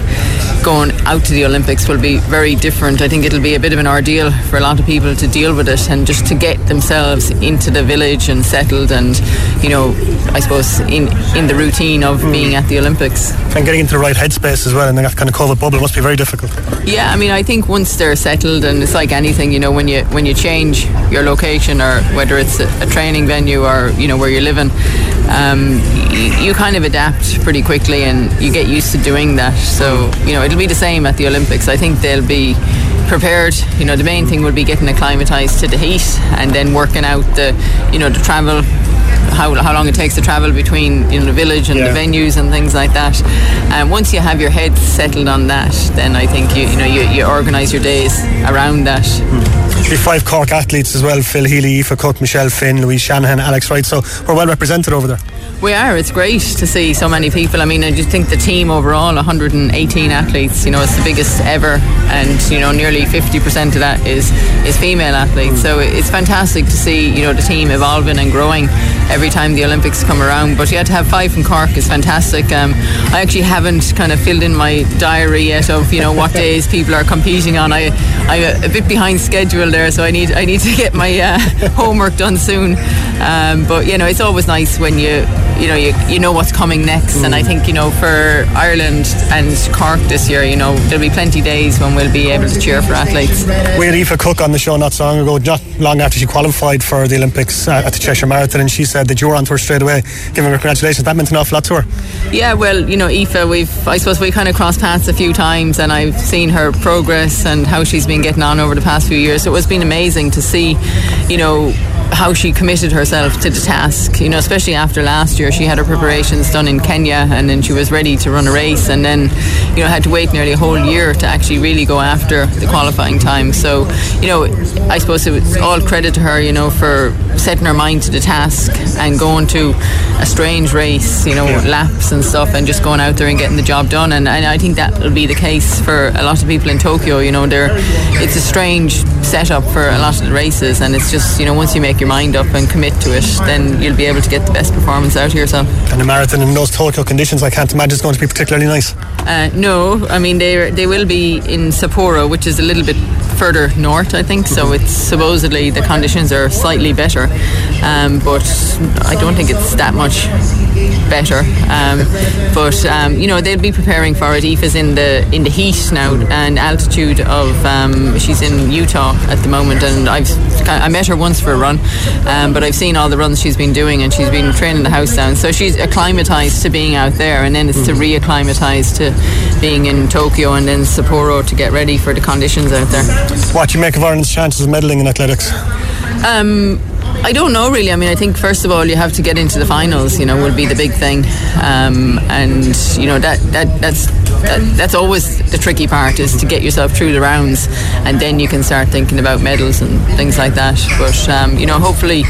going out to the Olympics will be very different. I think it'll be a bit of an ordeal for a lot of people to deal with it and just to get themselves into the village and settled and, you know, I suppose in in the routine of mm. being at the Olympics. And getting into the right headspace as well and in that kind of COVID bubble must be very difficult. Yeah, I mean, I think once they're settled, and it's like anything, you know, when you when you change your location or whether it's a, a training venue or you know where you're living, um, you, you, kind of adapt pretty quickly and you get used to doing that. So you know it'll be the same at the Olympics. I think they'll be prepared. You know the main thing will be getting acclimatized to the heat and then working out the you know the travel how, how long it takes to travel between you know the village and yeah. the venues and things like that. And once you have your head settled on that, then I think you you know you, you organise your days around that. Mm. We five Cork athletes as well: Phil Healy, Aoife Cooke, Michelle Finn, Louise Shanahan, Alex Wright. So we're well represented over there. We are. It's great to see so many people. I mean, I just think the team overall, 118 athletes. You know, it's the biggest ever, and you know, nearly 50% of that is is female athletes. So it's fantastic to see you know the team evolving and growing every time the Olympics come around. But yeah, to have five from Cork is fantastic. Um, I actually haven't kind of filled in my diary yet of you know what days people are competing on. I I'm a bit behind schedule there, so I need I need to get my uh, homework done soon. Um, but you know, it's always nice when you you know you, you know what's coming next, mm. and I mm. think you know for Ireland and Cork this year, you know there'll be plenty days when we'll be able to cheer for athletes. We had Aoife Cooke on the show not so long ago, not long after she qualified for the Olympics uh, at the Cheshire Marathon, and she said that you were on tour straight away, giving her congratulations. That meant an awful lot to her. Yeah, well, you know, Aoife, we've I suppose we kind of crossed paths a few times, and I've seen her progress and how she's been getting on over the past few years. So it's been amazing to see, you know how she committed herself to the task. You know, especially after last year, she had her preparations done in Kenya, and then she was ready to run a race, and then you know had to wait nearly a whole year to actually really go after the qualifying time. So, you know, I suppose it was all credit to her, you know, for setting her mind to the task and going to a strange race, you know, laps and stuff, and just going out there and getting the job done. And, and I think that will be the case for a lot of people in Tokyo. You know, they're it's a strange setup for a lot of the races, and it's just you know once you make your mind up and commit to it, then you'll be able to get the best performance out of yourself. And a marathon in those Tokyo conditions, I can't imagine it's going to be particularly nice. Uh, no, I mean they they will be in Sapporo, which is a little bit further north, I think. So it's supposedly the conditions are slightly better, um, but I don't think it's that much better. Um, but um, you know they'll be preparing for it. Aoife's in the in the heat now and altitude of um, she's in Utah at the moment, and I've I met her once for a run, um, but I've seen all the runs she's been doing, and she's been training the house down. So she's acclimatized to being out there, and then it's to reacclimatize to being in Tokyo and then Sapporo to get ready for the conditions out there. What do you make of Ireland's chances of medaling in athletics? Um, I don't know really. I mean, I think first of all you have to get into the finals. You know, will be the big thing, um, and you know that that that's that, that's always the tricky part is to get yourself through the rounds, and then you can start thinking about medals and things like that. But um, you know, hopefully.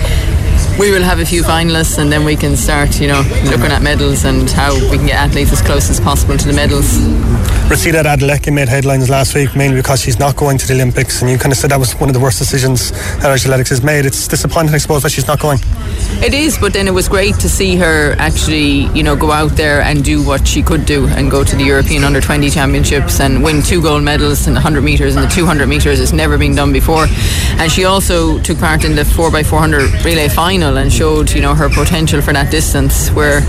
We will have a few finalists, and then we can start, you know, looking at medals and how we can get athletes as close as possible to the medals. Rhasidat Adeleke made headlines last week mainly because she's not going to the Olympics, and you kind of said that was one of the worst decisions that Irish athletics has made. It's disappointing, I suppose, that she's not going. It is, but then it was great to see her actually, you know, go out there and do what she could do and go to the European Under 20 Championships and win two gold medals in the 100 metres and the 200 metres. It's never been done before. And she also took part in the 4x400 relay final and showed, you know, her potential for that distance where,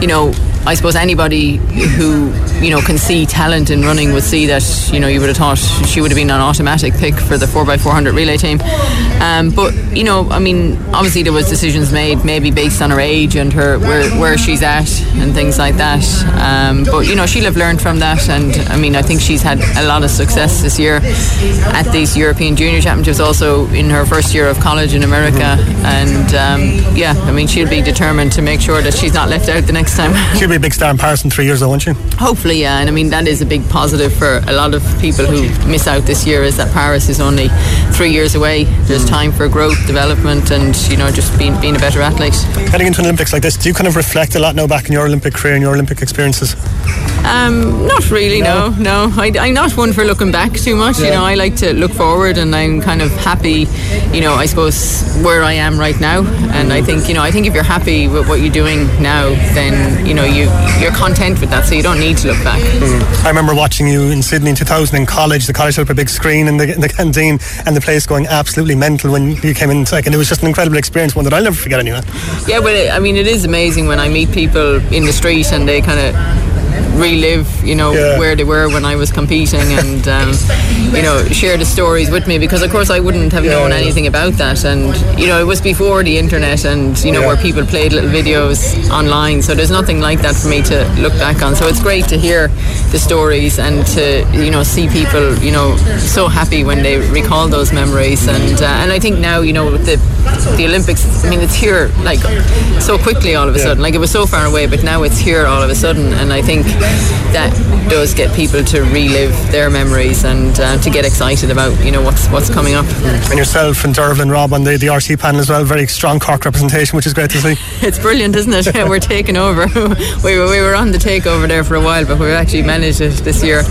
you know, I suppose anybody who you know can see talent in running would see that you know you would have thought she would have been an automatic pick for the 4x400 relay team. Um, but you know I mean obviously there was decisions made maybe based on her age and her where, where she's at and things like that. Um, but you know she'll have learned from that and I mean I think she's had a lot of success this year at these European Junior Championships also in her first year of college in America. And um, yeah I mean she'll be determined to make sure that she's not left out the next time be a big star in Paris in three years, though, won't you? Hopefully, yeah. And I mean, that is a big positive for a lot of people who miss out this year is that Paris is only three years away. There's time for growth, development, and, you know, just being, being a better athlete. Heading into an Olympics like this, do you kind of reflect a lot now back in your Olympic career and your Olympic experiences? Um, not really, no, no. I, am not one for looking back too much. Yeah. You know, I like to look forward, and I'm kind of happy. You know, I suppose where I am right now, and I think you know, I think if you're happy with what you're doing now, then you know you you're content with that, so you don't need to look back. Mm. I remember watching you in Sydney in 2000 in college. The college had a big screen in the, in the canteen, and the place going absolutely mental when you came in second. It was just an incredible experience, one that I'll never forget anyway. Yeah, but I mean, it is amazing when I meet people in the street and they kind of relive, you know, yeah. where they were when I was competing and, um, you know, share the stories with me because, of course, I wouldn't have yeah, known yeah. anything about that. And, you know, it was before the internet and, you know, where people played little videos online. So there's nothing like that for me to look back on. So it's great to hear the stories and to, you know, see people, you know, so happy when they recall those memories. And, uh, and I think now, you know, with the, the Olympics, I mean, it's here like so quickly all of a sudden. Like it was so far away, but now it's here all of a sudden. And I think that does get people to relive their memories and uh, to get excited about you know what's what's coming up. And yourself and Dervin Rob on the, the RTE panel as well, very strong Cork representation, which is great to see. it's brilliant, isn't it? we're taking over. we, were, we were on the takeover there for a while, but we've actually managed it this year.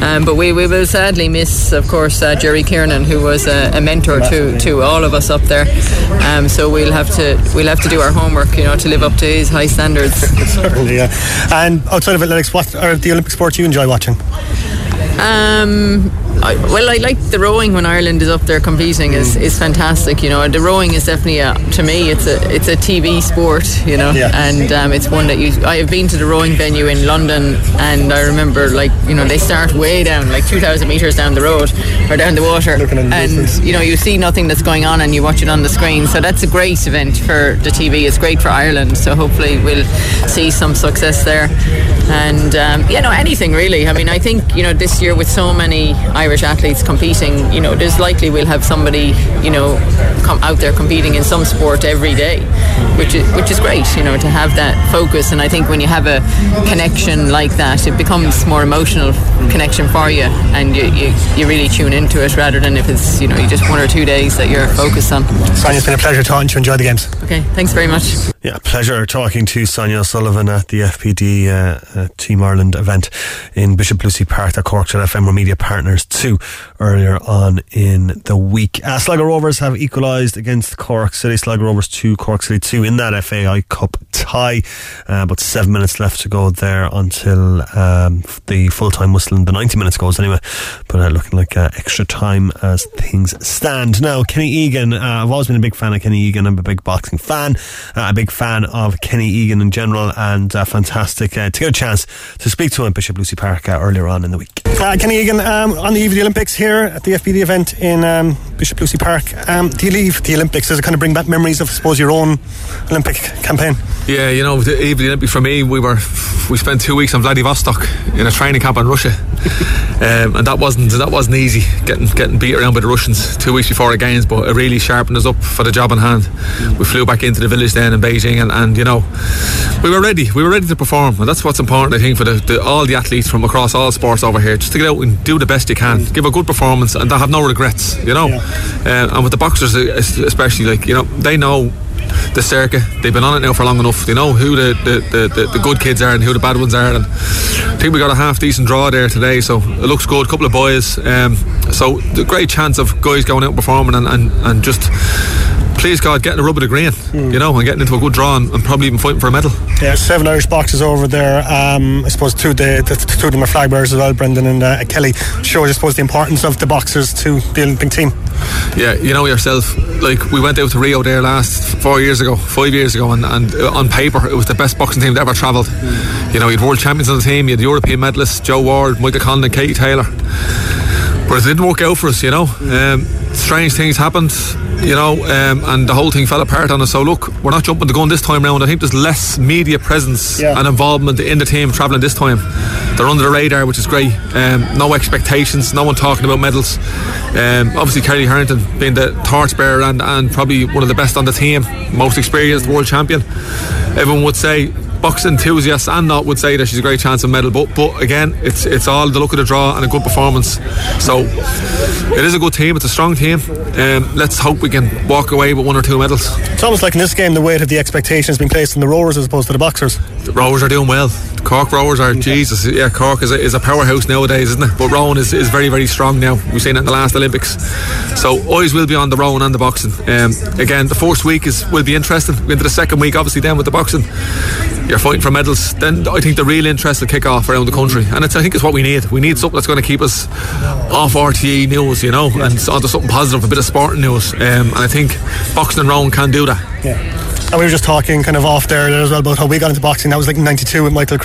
Um, but we, we will sadly miss, of course, uh, Jerry Kiernan, who was a, a, mentor to, to all of us up there. Um, so we'll have to we'll have to do our homework, you know, to live up to his high standards. Certainly, yeah. And outside of athletics, what are the Olympic sports you enjoy watching? Um, I, well, I like the rowing when Ireland is up there competing is, is fantastic. You know, the rowing is definitely a, to me it's a it's a TV sport. You know, yeah. and um, it's one that you. I have been to the rowing venue in London, and I remember like you know they start way down, like two thousand meters down the road or down the water, and you know you see nothing that's going on, and you watch it on the screen. So that's a great event for the TV. It's great for Ireland. So hopefully we'll see some success there, and um, you know anything really. I mean, I think you know this year with so many Irish Irish athletes competing, you know, there's likely we'll have somebody, you know, come out there competing in some sport every day, which is which is great, you know, to have that focus. And I think when you have a connection like that, it becomes more emotional connection for you, and you, you, you really tune into it rather than if it's you know you just one or two days that you're focused on. Sonia, it's been a pleasure talking to you. Enjoy the games. Okay, thanks very much. Yeah, pleasure talking to Sonia Sullivan at the FBD uh, uh, Team Ireland event in Bishop Lucey Park that Cork to FM Media Partners 2 earlier on in the week. Uh, Sligo Rovers have equalised against Cork City. Sligo Rovers 2, Cork City 2 in that FAI Cup tie. Uh, about seven minutes left to go there until um, the full time whistle in the 90 minutes goes anyway. But uh, looking like uh, extra time as things stand. Now, Kenny Egan, uh, I've always been a big fan of Kenny Egan. I'm a big boxing fan, uh, a big fan of Kenny Egan in general, and uh, fantastic to get a chance to speak to him at Bishop Lucey Park earlier on in the week. Kenny Egan, um, on the eve of the Olympics here at the FBD event in um, Bishop Lucey Park, um, do you leave the Olympics? Does it kind of bring back memories of, I suppose, your own Olympic campaign? Yeah, you know, the eve of the Olympics for me, we were we spent two weeks in Vladivostok in a training camp in Russia, um, and that wasn't that wasn't easy getting getting beat around by the Russians two weeks before the games, but it really sharpened us up for the job in hand. We flew back into the village then in Beijing, and, and you know, we were ready. We were ready to perform, and that's what's important, I think, for the, the, all the athletes from across all sports over here, just to get out and do the best you can, give a good performance, and they have no regrets. You know, uh, and with the boxers especially, like you know, they know the circuit. They've been on it now for long enough. They know who the, the, the, the, the good kids are and who the bad ones are. And I think we got a half decent draw there today, so it looks good. A couple of boys. Um, so the great chance of guys going out and performing and, and, and just please God, getting a rub of the green, mm. you know, and getting into a good draw and, and, probably even fighting for a medal. Yeah, seven Irish boxes over there. Um, I suppose two, the, the, two of them are flag bearers as well, Brendan and uh, Kellie. Shows, I suppose, the importance of the boxers to the Olympic team. Yeah, you know yourself, like we went out to Rio there last four years ago, five years ago, and, and on paper it was the best boxing team that ever travelled. Mm. You know, you had world champions on the team, you had European medalists, Joe Ward, Michael Conlan, and Katie Taylor. But it didn't work out for us, you know. Um, strange things happened, you know, um, and the whole thing fell apart on us. So look, we're not jumping the gun this time round. I think there's less media presence yeah. and involvement in the team travelling this time. They're under the radar, which is great. Um, no expectations, no one talking about medals. Um, obviously, Kellie Harrington being the torchbearer and, and probably one of the best on the team, most experienced world champion. Everyone would say boxing enthusiasts and not would say that she's a great chance of medal. But but again, it's it's all the look of the draw and a good performance. So it is a good team. It's a strong team. Um, let's hope we can walk away with one or two medals. It's almost like in this game the weight of the expectation has been placed on the rowers as opposed to the boxers. The rowers are doing well. The Cork rowers are Jesus. Yeah, Cork is a, is a powerhouse nowadays, isn't it? But rowing is, is very very strong now. We've seen it in the last Olympics. So always will be on the rowing and the boxing. Um, again, the first week is will be interesting. Into the second week, obviously, then with the boxing you're fighting for medals, then I think the real interest will kick off around the country. And it's I think it's what we need. We need something that's going to keep us off RTE news, you know, and onto something positive, a bit of sporting news. Um, and I think boxing and rowing can do that. Yeah. And we were just talking kind of off there as well about how we got into boxing. That was like 92 with Michael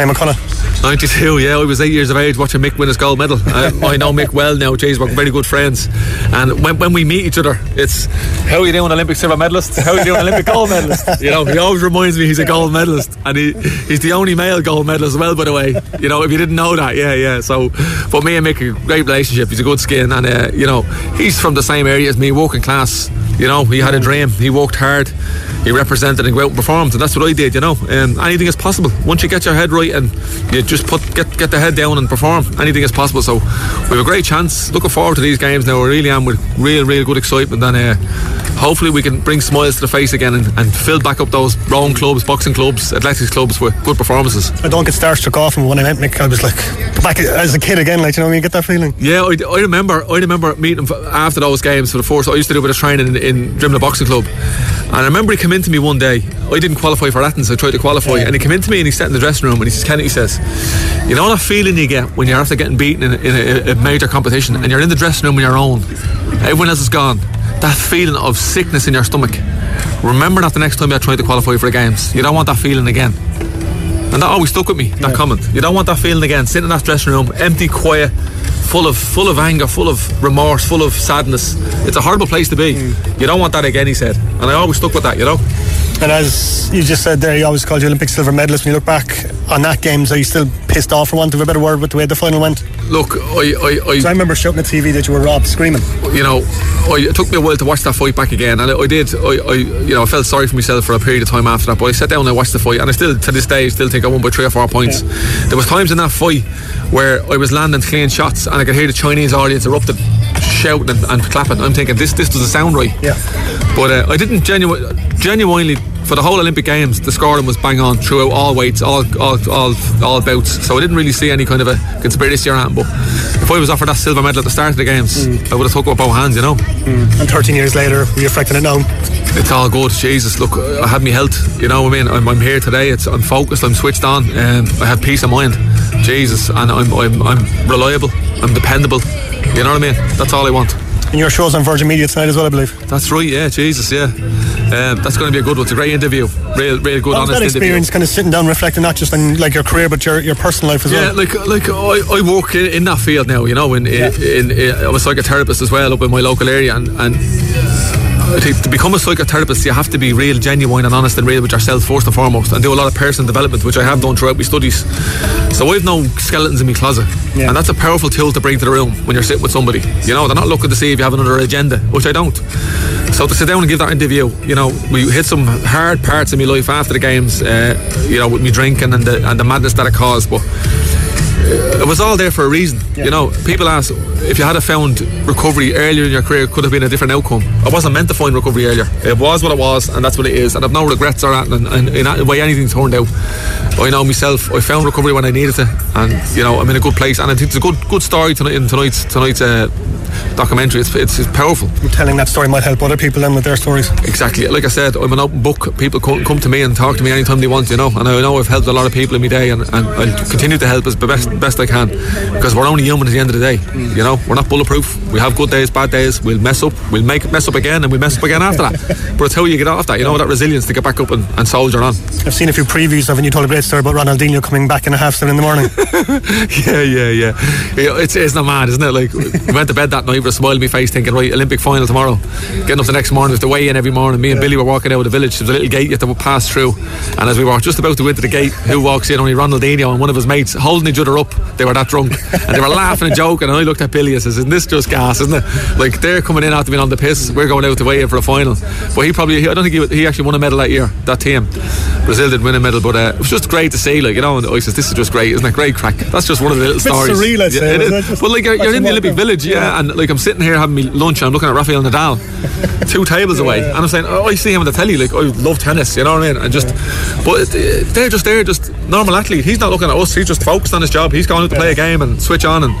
And McCullough. 92, yeah. I was eight years of age watching Mick win his gold medal. I, I know Mick well now, Jeez, we're very good friends. And when, when we meet each other, it's how are you doing, Olympic silver medalist? How are you doing, Olympic gold medalist? You know, he always reminds me he's a gold medalist. And he, he's the only male gold medalist as well, by the way. You know, if you didn't know that, yeah, yeah. So, but me and Mick, a great relationship. He's a good skin. And, uh, you know, he's from the same area as me, working class. You know, he had a dream. He worked hard. He represented and go out and performed, and that's what I did. You know, um, anything is possible once you get your head right and you just put get get the head down and perform. Anything is possible. So we have a great chance. Looking forward to these games now. I really am with real, real good excitement, and uh, hopefully we can bring smiles to the face again and, and fill back up those rowing clubs, boxing clubs, athletics clubs with good performances. I don't get starstruck off, and when I met Mick, I was like back as a kid again. Like you know, you get that feeling. Yeah, I, I remember. I remember meeting him after those games for the first. I used to do a bit of training in, in Drimnagh Boxing Club, and I remember he came in to me one day. I didn't qualify for Athens. I tried to qualify, yeah. and he came in to me and he sat in the dressing room and he says, "Kenny," he says, "You know that feeling you get when you're after getting beaten in, a, in a, a major competition and you're in the dressing room on your own. Everyone else is gone. That feeling of sickness in your stomach. Remember that the next time you're trying to qualify for the games. You don't want that feeling again." And that always stuck with me, that yeah. comment. You don't want that feeling again, sitting in that dressing room, empty, quiet, full of full of anger, full of remorse, full of sadness. It's a horrible place to be. Mm. You don't want that again, he said. And I always stuck with that, you know. And as you just said there, he always called you Olympic silver medalist. When you look back on that games, are you still pissed off, for want of a better word, with the way the final went? Look, I, I, I, I remember shouting at TV that you were robbed, screaming. You know, I, it took me a while to watch that fight back again, and I, I did. I, I, you know, I felt sorry for myself for a period of time after that. But I sat down and I watched the fight, and I still, to this day, still think I won by three or four points. Yeah. There was times in that fight where I was landing clean shots, and I could hear the Chinese audience erupting, shouting and, and clapping. I'm thinking this, this doesn't sound right. Yeah. But uh, I didn't genu- genuinely for the whole Olympic Games, the scoring was bang on throughout all weights, all all all, all bouts. So I didn't really see any kind of a conspiracy around. But if I was offered that silver medal at the start of the games, mm. I would have took it with both hands, you know. Mm. And 13 years later, we reflecting it now. It's all good. Jesus, look, I had my health. You know what I mean? I'm, I'm here today. It's I'm focused. I'm switched on. Um, I have peace of mind. Jesus, and I'm, I'm I'm reliable. I'm dependable. You know what I mean? That's all I want. And your show's on Virgin Media tonight as well, I believe. That's right, yeah, Jesus, yeah. Um, that's going to be a good one. It's a great interview. Real, real good, honest that experience, interview. kind of sitting down, reflecting not just on like your career, but your, your personal life as yeah, well. like like I, I work in, in, that field now. You know, in, yeah. in, in, in, I'm a psychotherapist as well up in my local area, and and to, to, become a psychotherapist, you have to be real, genuine, and honest and real with yourself first and foremost, and do a lot of personal development, which I have done throughout my studies. So I've no skeletons in my closet, yeah. and that's a powerful tool to bring to the room when you're sitting with somebody. You know, they're not looking to see if you have another agenda, which I don't. So to sit down and give that interview, you know, we hit some hard parts in my life after the games, uh, you know, with me drinking and the and the madness that it caused, but it was all there for a reason. Yeah. You know, people ask if you had found recovery earlier in your career, it could have been a different outcome. I wasn't meant to find recovery earlier. It was what it was, and that's what it is. And I've no regrets or that, and, and in the way anything turned out. I know myself. I found recovery when I needed it, and you know I'm in a good place. And I think it's a good good story tonight in tonight's tonight's uh, documentary. It's, it's, it's powerful. telling that story might help other people then with their stories. Exactly. Like I said, I'm an open book. People come, come to me and talk to me anytime they want. You know, and I know I've helped a lot of people in my day, and, and I'll continue to help as best best I can because we're only human at the end of the day. You know, we're not bulletproof. We have good days, bad days. We'll mess up. We'll make mess up again, and we mess up again after that. but it's how you get off that. You know, that resilience to get back up and, and soldier on. I've seen a few previews of, and you told a great story about Ronaldinho coming back in a half seven in the morning. yeah, yeah, yeah. It's, it's not mad, isn't it? Like we went to bed that night with a smile on my face, thinking, right, Olympic final tomorrow. Getting up the next morning with the weigh in every morning. Me and yeah. Billy were walking out of the village. There was a little gate you had to pass through, and as we were just about to into the gate, who walks in? Only Ronaldinho and one of his mates holding each other up. They were that drunk, and they were laughing and joking. And I looked at Billy "Isn't this just gas, isn't it? Like they're coming in after being on the piss. We're going out to weigh in for a final." But he probably, I don't think he, he actually won a medal that year. That team, Brazil did win a medal, but uh, it was just great to see. Like you know, and I says, "This is just great, isn't it? Great crack." That's just one of the little stories. Surreal, I'd say, yeah, it is. But like you're, you're in the Olympic Village, yeah, yeah, and like I'm sitting here having me lunch, and I'm looking at Rafael Nadal, two tables away, and I'm saying, "Oh, I see him on the telly. Like I love tennis, you know what I mean?" And just, but they're just there, just normal athlete. He's not looking at us. He's just focused on his job. He's going out to play a game and switch on. And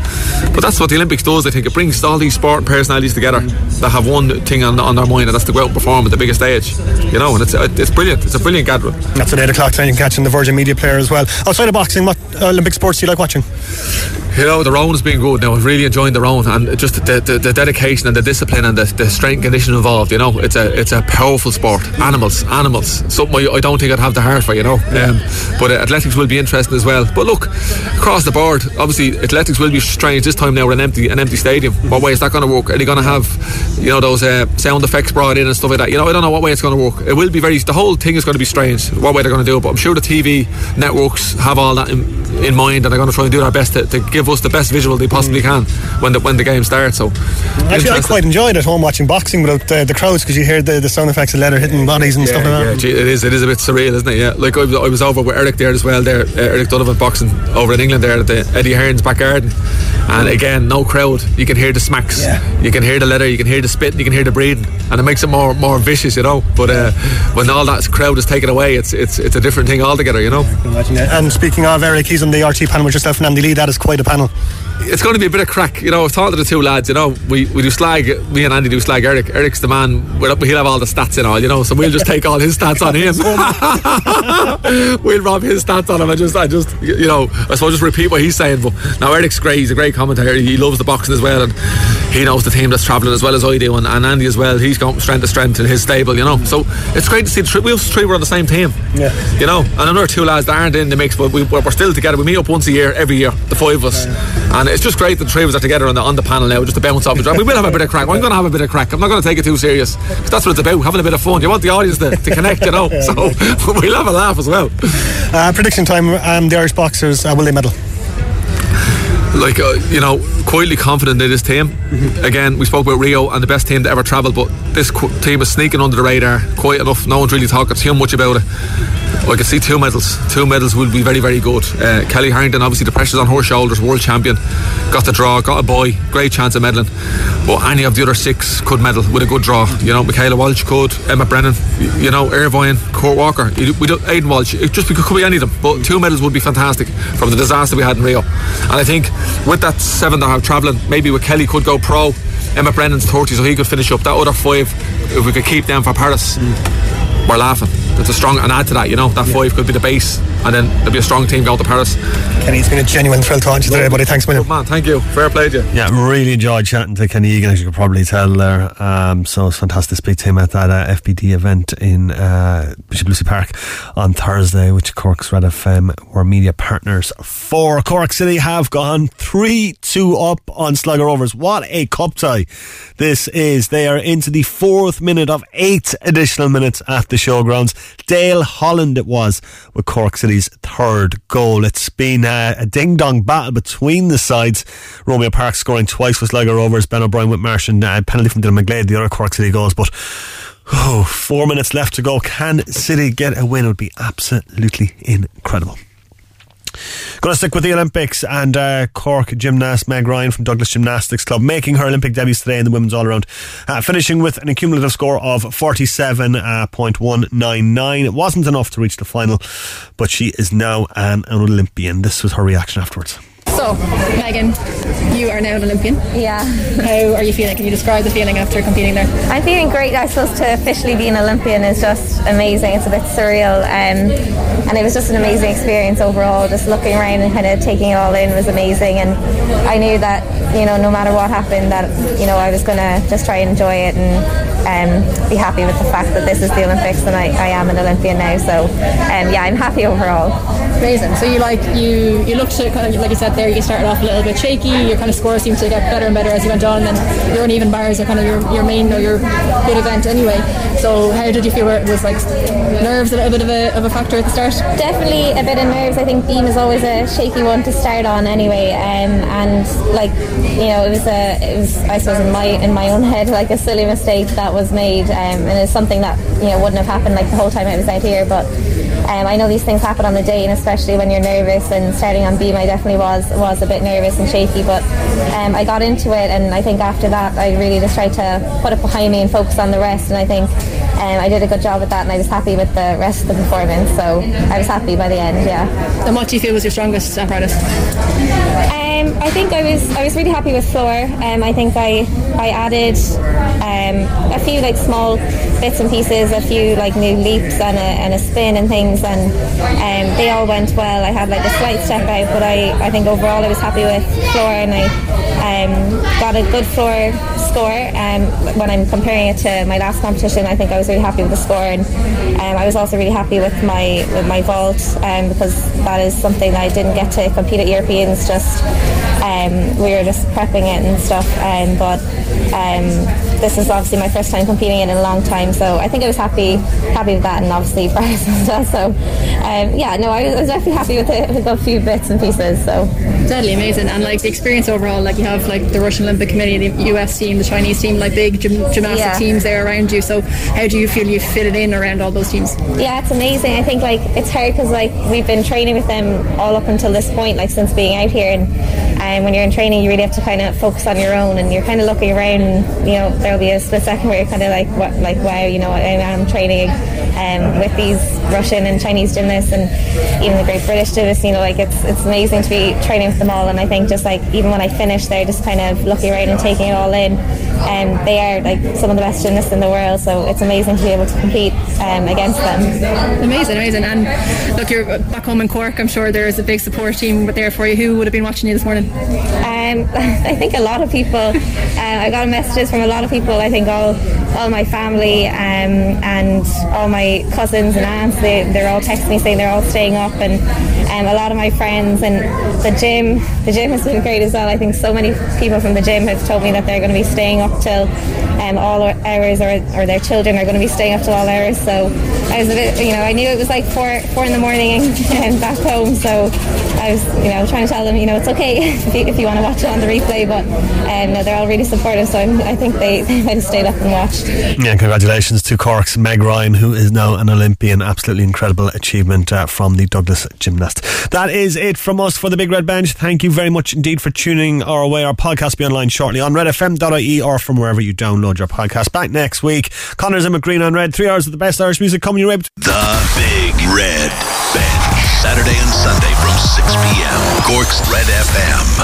but that's what the Olympics does. I think it brings all these sport personalities together that have one thing on, on their mind, and that's to go out and perform at the biggest stage. You know, and it's it's brilliant. It's a brilliant gathering. That's at eight o'clock tonight. You can catch in the Virgin Media Player as well. Outside of boxing, what Olympic sports do you like watching? You know, the round has been good. Now, I've really enjoyed the round and just the, the, the, dedication and the discipline and the, the strength and condition involved. You know, it's a it's a powerful sport. Animals, animals. Something I, I don't think I'd have the heart for. You know, um, but uh, athletics will be interesting as well. But look, across the board, obviously, athletics will be strange this time now. We're an empty an empty stadium. What way is that going to work? Are they going to have, you know, those uh, sound effects brought in and stuff like that? You know, I don't know what way it's going to work. It will be very. The whole thing is going to be strange. What way they're going to do it? But I'm sure the TV networks have all that in, in mind and they're going to try and do their best to, to give us the best visual they possibly can when the when the game starts. So actually, I quite enjoyed at home watching boxing without uh, the crowds because you hear the, the sound effects of leather hitting bodies and yeah, stuff like that. Yeah, gee, it is. It is a bit surreal, isn't it? Yeah, like I was, I was over with Eric there as well. There, uh, Eric Donovan boxing over in England there at the Eddie Hearn's back garden, and again, no crowd. You can hear the smacks. Yeah. You can hear the leather. You can hear the spit. You can hear the breathing, and it makes it more more vicious, you know. But uh, when all that crowd is taken away, it's it's it's a different thing altogether, you know. And speaking of Eric, he's on the RTE panel with yourself and Andy Lee. That is quite a panel it's going to be a bit of crack. You know, I've talked to the two lads. You know, we, we do slag. Me and Andy do slag. Eric. Eric's the man. He'll have all the stats and all. You know, so we'll just take all his stats on him. we'll rob his stats on him. I just, I just, you know, I suppose just repeat what he's saying. But now Eric's great. He's a great commentator. He loves the boxing as well, and he knows the team that's travelling as well as I do, and, and Andy as well. He's going strength to strength in his stable. You know, so it's great to see the three. we all three were on the same team. Yeah. You know, and another two lads that aren't in the mix, but we, we're still together. We meet up once a year, every year, the five of us, and And it's just great that the three of us are together on the, on the panel now, just to bounce off each other. We will have a bit of crack. I'm going to have a bit of crack. I'm not going to take it too serious. 'Cause that's what it's about, having a bit of fun. You want the audience to, to connect, you know. So we'll have a laugh as well. Uh, prediction time: um, The Irish boxers uh, will they medal? like uh, you know, quietly confident in this team. Again, we spoke about Rio and the best team to ever travel, but this team is sneaking under the radar, quite enough. No one's really talking too much about it. I can see two medals. Two medals will be very, very good. Uh, Kellie Harrington, obviously, the pressure's on her shoulders. World champion, got the draw, got a boy, great chance of medaling. But any of the other six could medal with a good draw. You know, Michaela Walsh could, Emmet Brennan, you know, Irvine, Kurt Walker, we don't, Aidan Walsh. It just could be any of them. But two medals would be fantastic from the disaster we had in Rio. And I think with that seven that travelling, maybe with Kellie could go pro. Emmet Brennan's 30, so he could finish up that other five. If we could keep them for Paris, we're laughing. That's a strong, and add to that, you know, that five could be the base, and then there'll be a strong team going to Paris. Kenny, it's been a genuine thrill talking to you today, buddy. Thanks, man. man. Thank you. Fair play to you. Yeah, really enjoyed chatting to Kenny Egan, as you could probably tell there. Um, so it's fantastic to speak to him at that uh, FBD event in uh, Bishop Lucey Park on Thursday, which Cork's Red FM were media partners for. Cork City have gone 3 2 up on Sligo Rovers. What a cup tie this is. They are into the fourth minute of eight additional minutes at the showgrounds. Dale Holland it was with Cork City's third goal. It's been uh, a ding dong battle between the sides. Romeo Parkes scoring twice for Sligo Rovers. Ben O'Brien Whitmarsh and uh, penalty from Dylan McGlade, the other Cork City goals. But oh, four minutes left to go. Can City get a win? It would be absolutely incredible. Going to stick with the Olympics and uh, Cork gymnast Meg Ryan from Douglas Gymnastics Club making her Olympic debuts today in the women's all around, uh, finishing with an accumulative score of 47.199. It wasn't enough to reach the final, but she is now an Olympian. This was her reaction afterwards. So, Megan, you are now an Olympian. Yeah. How are you feeling? Can you describe the feeling after competing there? I'm feeling great. I suppose to officially be an Olympian is just amazing. It's a bit surreal, um, and it was just an amazing experience overall. Just looking around and kind of taking it all in was amazing, and I knew that you know no matter what happened, that you know I was gonna just try and enjoy it and um, be happy with the fact that this is the Olympics and I, I am an Olympian now. So um, yeah, I'm happy overall. Amazing. So you like you you looked kind of like you said there. You started off a little bit shaky. Your kind of scores seemed to get better and better as you went on, and your uneven bars are kind of your, your main or your good event anyway. So how did you feel? Where it was like nerves a little bit of a, of a factor at the start? Definitely a bit of nerves. I think beam is always a shaky one to start on anyway, um, and like you know, it was a it was I suppose in my in my own head like a silly mistake that was made, um, and it's something that you know wouldn't have happened like the whole time I was out here, but. Um, I know these things happen on the day, and especially when you're nervous. And starting on beam, I definitely was was a bit nervous and shaky, but um, I got into it, and I think after that, I really just tried to put it behind me and focus on the rest. And I think um, I did a good job at that, and I was happy with the rest of the performance. So I was happy by the end. Yeah. And what do you feel was your strongest apparatus? Um, I think I was I was really happy with floor. Um, I think I I added um, a few like small bits and pieces, a few like new leaps and a, and a spin and things, and um, they all went well. I had like a slight step out, but I, I think overall I was happy with floor, and I um, got a good floor score. Um, when I'm comparing it to my last competition, I think I was really happy with the score, and um, I was also really happy with my with my vault um, because that is something I didn't get to compete at Europeans. Just um, we were just prepping it and stuff, but this is obviously my first time competing in a long time, so I think I was happy happy with that, and obviously prize and stuff. So um, yeah, no, I was, I was definitely happy with, it, with a few bits and pieces. So Deadly amazing, and like the experience overall, like you have like the Russian Olympic Committee, the US team, the Chinese team, like big gym, gymnastic Yeah. teams there around you. So how do you feel you fit it in around all those teams? Yeah, it's amazing. I think like it's hard because like we've been training with them all up until this point, like since being out here, and um, when you're in training, you really have to kind of focus on your own, and you're kind of looking around, and you know be a split second you're kind of like, what, like wow, you know, I am um, training um, with these Russian and Chinese gymnasts, and even the great British gymnasts. You know, like it's it's amazing to be training with them all, and I think just like even when I finish there, just kind of looking around and taking it all in. Um, they are like some of the best gymnasts in the world, so it's amazing to be able to compete um, against them. Amazing, amazing. And look, you're back home in Cork. I'm sure there's a big support team there for you. Who would have been watching you this morning? Um, I think a lot of people. Uh, I got messages from a lot of people. I think all all my family um, and all my cousins and aunts. They they're all texting me saying they're all staying up, and um, a lot of my friends and the gym. The gym has been great as well. I think so many people from the gym have told me that they're going to be staying up till um, all hours, or, or their children are going to be staying up till all hours. So I was a bit, you know, I knew it was like four four in the morning and back home. So I was, you know, trying to tell them, you know, it's okay if you, if you want to watch it on the replay. But um, they're all really supportive. So I'm, I think they, they might have stayed up and watched. Yeah, congratulations to Cork's Meg Ryan, who is now an Olympian. Absolutely incredible achievement uh, from the Douglas gymnast. That is it from us for the Big Red Bench. Thank you very much indeed for tuning our way. Our podcast will be online shortly on redfm.ie or from wherever you download your podcast. Back next week. Connors and McGreen on Red. Three hours of the best Irish music coming your way. The Big Red Bench. Saturday and Sunday from 6 p.m. Cork's Red FM.